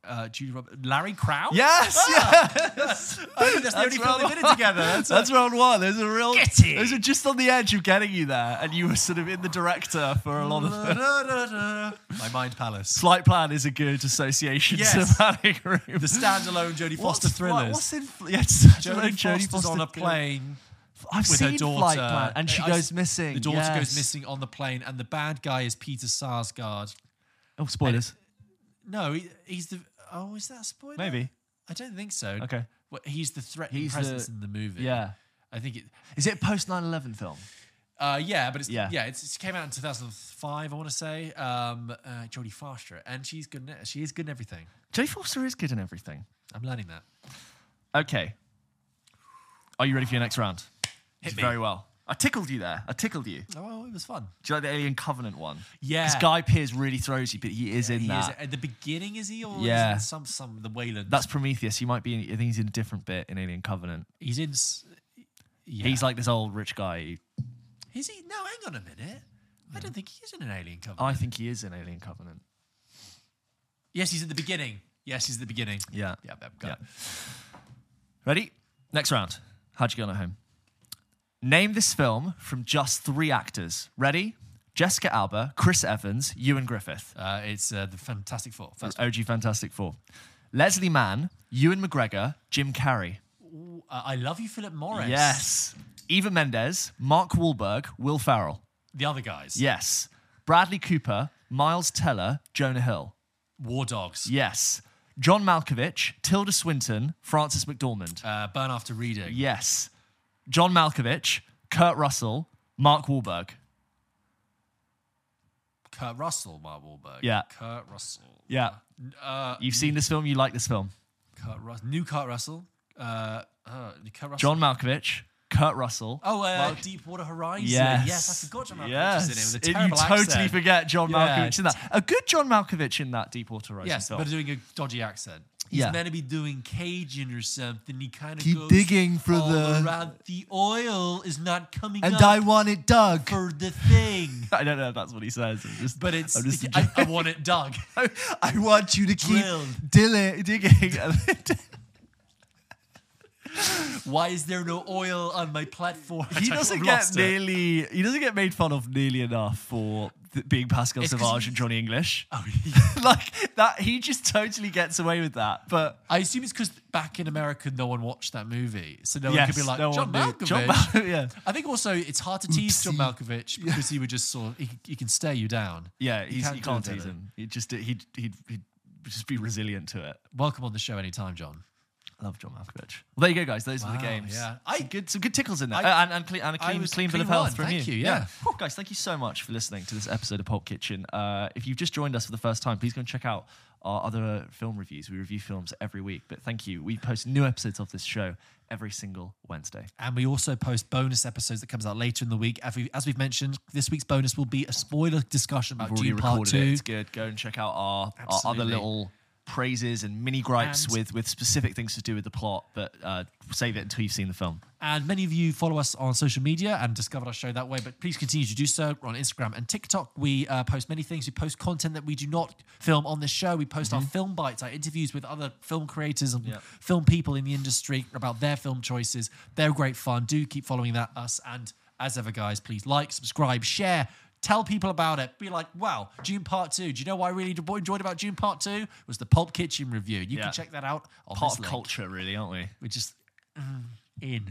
Uh, Julie Roberts. Larry Crowne. Yes, yes. *laughs* I think that's the only film they've been in together. That's, That's round one. There's a real. Get it. Those are just on the edge of getting you there, and you were sort of in the director for a lot of. *laughs* My Mind Palace. Flight Plan is a good association Yes. to Panic Room. The standalone Jodie Foster What's- thrillers. What's in? Yeah, *laughs* standalone Jodie, Foster's on a plane I've with seen her daughter, Plan, and she I- goes missing. The daughter yes. goes missing on the plane, and the bad guy is Peter Sarsgaard. Oh, spoilers. No, he, he's the. Oh, is that a spoiler? Maybe. I don't think so. Okay. Well, he's the threatening He's presence the- in the movie. Yeah. I think it. Is it post 9/11 film? Uh, yeah, but it's Yeah. yeah, it's, it came out in 2005. I want to say. Um, uh, Jodie Foster, and she's good. In, she is good in everything. Jodie Foster is good in everything. I'm learning that. Okay. Are you ready for your next round? Hit me. Very well. I tickled you there. I tickled you. Oh, it was fun. Do you like the Alien Covenant one? Yeah. Because Guy Pearce really throws you, but he is in He is that. at the beginning, is he? Or Yeah. is some some the Weyland. That's Prometheus. He might be. In, I think he's in a different bit in Alien Covenant. he's in. Yeah. He's like this old rich guy. Is he? No, hang on a minute. I don't think he is in an Alien Covenant. I think he is in Alien Covenant. yes, he's at the beginning. Yes, he's at the beginning. Yeah. Yeah, yeah, got Yeah. it. Ready? Next round. How'd you get on at home? Name this film from just three actors. Ready? Jessica Alba, Chris Evans, Ioan Gruffudd. Uh, it's uh, the Fantastic Four. First OG Fantastic Four. Leslie Mann, Ewan McGregor, Jim Carrey. one. Uh, I love you, Phillip Morris. Yes. Eva Mendes, Mark Wahlberg, Will Ferrell. The other guys. Yes. Bradley Cooper, Miles Teller, Jonah Hill. War Dogs. Yes. John Malkovich, Tilda Swinton, Frances McDormand. Uh, Burn After Reading. Yes. John Malkovich, Kurt Russell, Mark Wahlberg. Kurt Russell, Mark Wahlberg. Yeah. Kurt Russell. Yeah. Uh, You've seen this film, you like this film. Kurt Russell. New Kurt Russell. Uh, uh, Kurt Russell. John Malkovich, Kurt Russell. Oh, uh, Mark- Deepwater Horizon. Yes. Yes, I forgot John Malkovich Yes. was in it. It was a And you terrible totally accent. forget John Yeah. Malkovich in that. A good John Malkovich in that Deepwater Horizon Yes, film. but doing a dodgy accent. He's Yeah. meant to be doing Cajun or something. He kind of Keep goes digging for the- around. The oil is not coming and I want it dug. for the thing. *laughs* I don't know if that's what he says. I'm just, But it's I, I want it dug. *laughs* I want you to keep dilly, digging. *laughs* Why is there no oil on my platform? he *laughs* doesn't get nearly. He doesn't get made fun of nearly enough for th- being Pascal It's Sauvage and Johnny English. Oh, *laughs* like that, he just totally gets away with that. But I assume it's because back in America, no one watched that movie, so no one could be like no John Malkovich. John Mal- *laughs* yeah, I think also it's hard to tease John Oopsie. Malkovich because he would just sort of, he, he can stare you down. yeah. he can't do can't tease him. He just he'd he'd he'd just be resilient to it. Welcome on the show anytime, John. I love John Malkovich. Well, there you go, guys. Those are Wow, the games. yeah. I good some good tickles in there, I- Uh, and and, clean, and a clean, clean bill of health from Thank you. you, yeah. Whew, guys, thank you so much for listening to this episode of Pulp Kitchen. Uh, if you've just joined us for the first time, please go and check out our other film reviews. We review films every week. But thank you. We post new episodes of this show every single Wednesday. And we also post bonus episodes that comes out later in the week. As, we, as we've mentioned, this week's bonus will be a spoiler discussion about Dune Part Two. it. It's good. Go and check out our, our other little praises and mini gripes And- with with specific things to do with the plot. But uh, save it until you've seen the film. And many of you follow us on social media and discovered our show that way, but please continue to do so. We're on Instagram and TikTok. We uh, post many things. We post content that we do not film on this show. We post our film bites, our interviews with other film creators and Yeah. film people in the industry about their film choices. They're great fun. Do keep following that us. And as ever, guys, please like, subscribe, share. Tell people about it. Be like, wow, Dune Part 2. Do you know what I really enjoyed about Dune Part 2? Was the Pulp Kitchen review. You Yeah. can check that out on Part of culture, really, aren't we? We're just mm, in,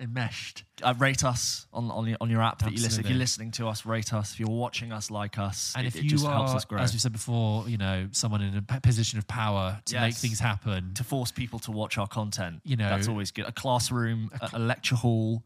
enmeshed. uh, rate us on on your, on your app that you listen. If you're listening to us, rate us. If you're watching us, like us. And it, if it you just are, helps us grow. as we said before, you know, someone in a position of power to make things happen, to force people to watch our content, You know- that's always good. A classroom, a, a lecture hall.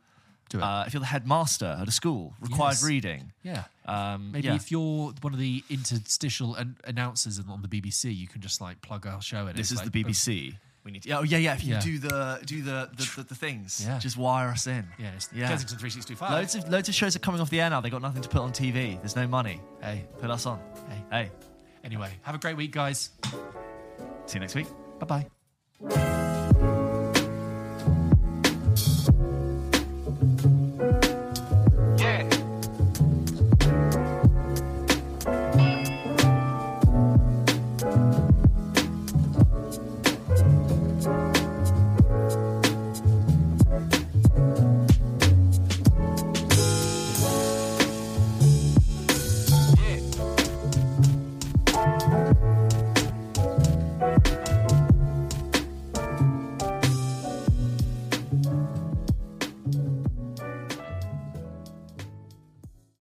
Uh, if you're the headmaster at a school, required Yes. reading. yeah. Um, Maybe yeah. if you're one of the interstitial an- announcers on the BBC, you can just like plug our show in. this It's is like, the BBC. We need. To, oh yeah, yeah. If you Yeah. do the do the the, the, the things, Yeah. just wire us in. Yeah, it's Yeah. Kensington 365. Loads of loads of shows are coming off the air now. They got nothing to put on TV. There's no money. Hey, Put us on. hey. Hey. Anyway, have a great week, guys. See you next week. Bye bye.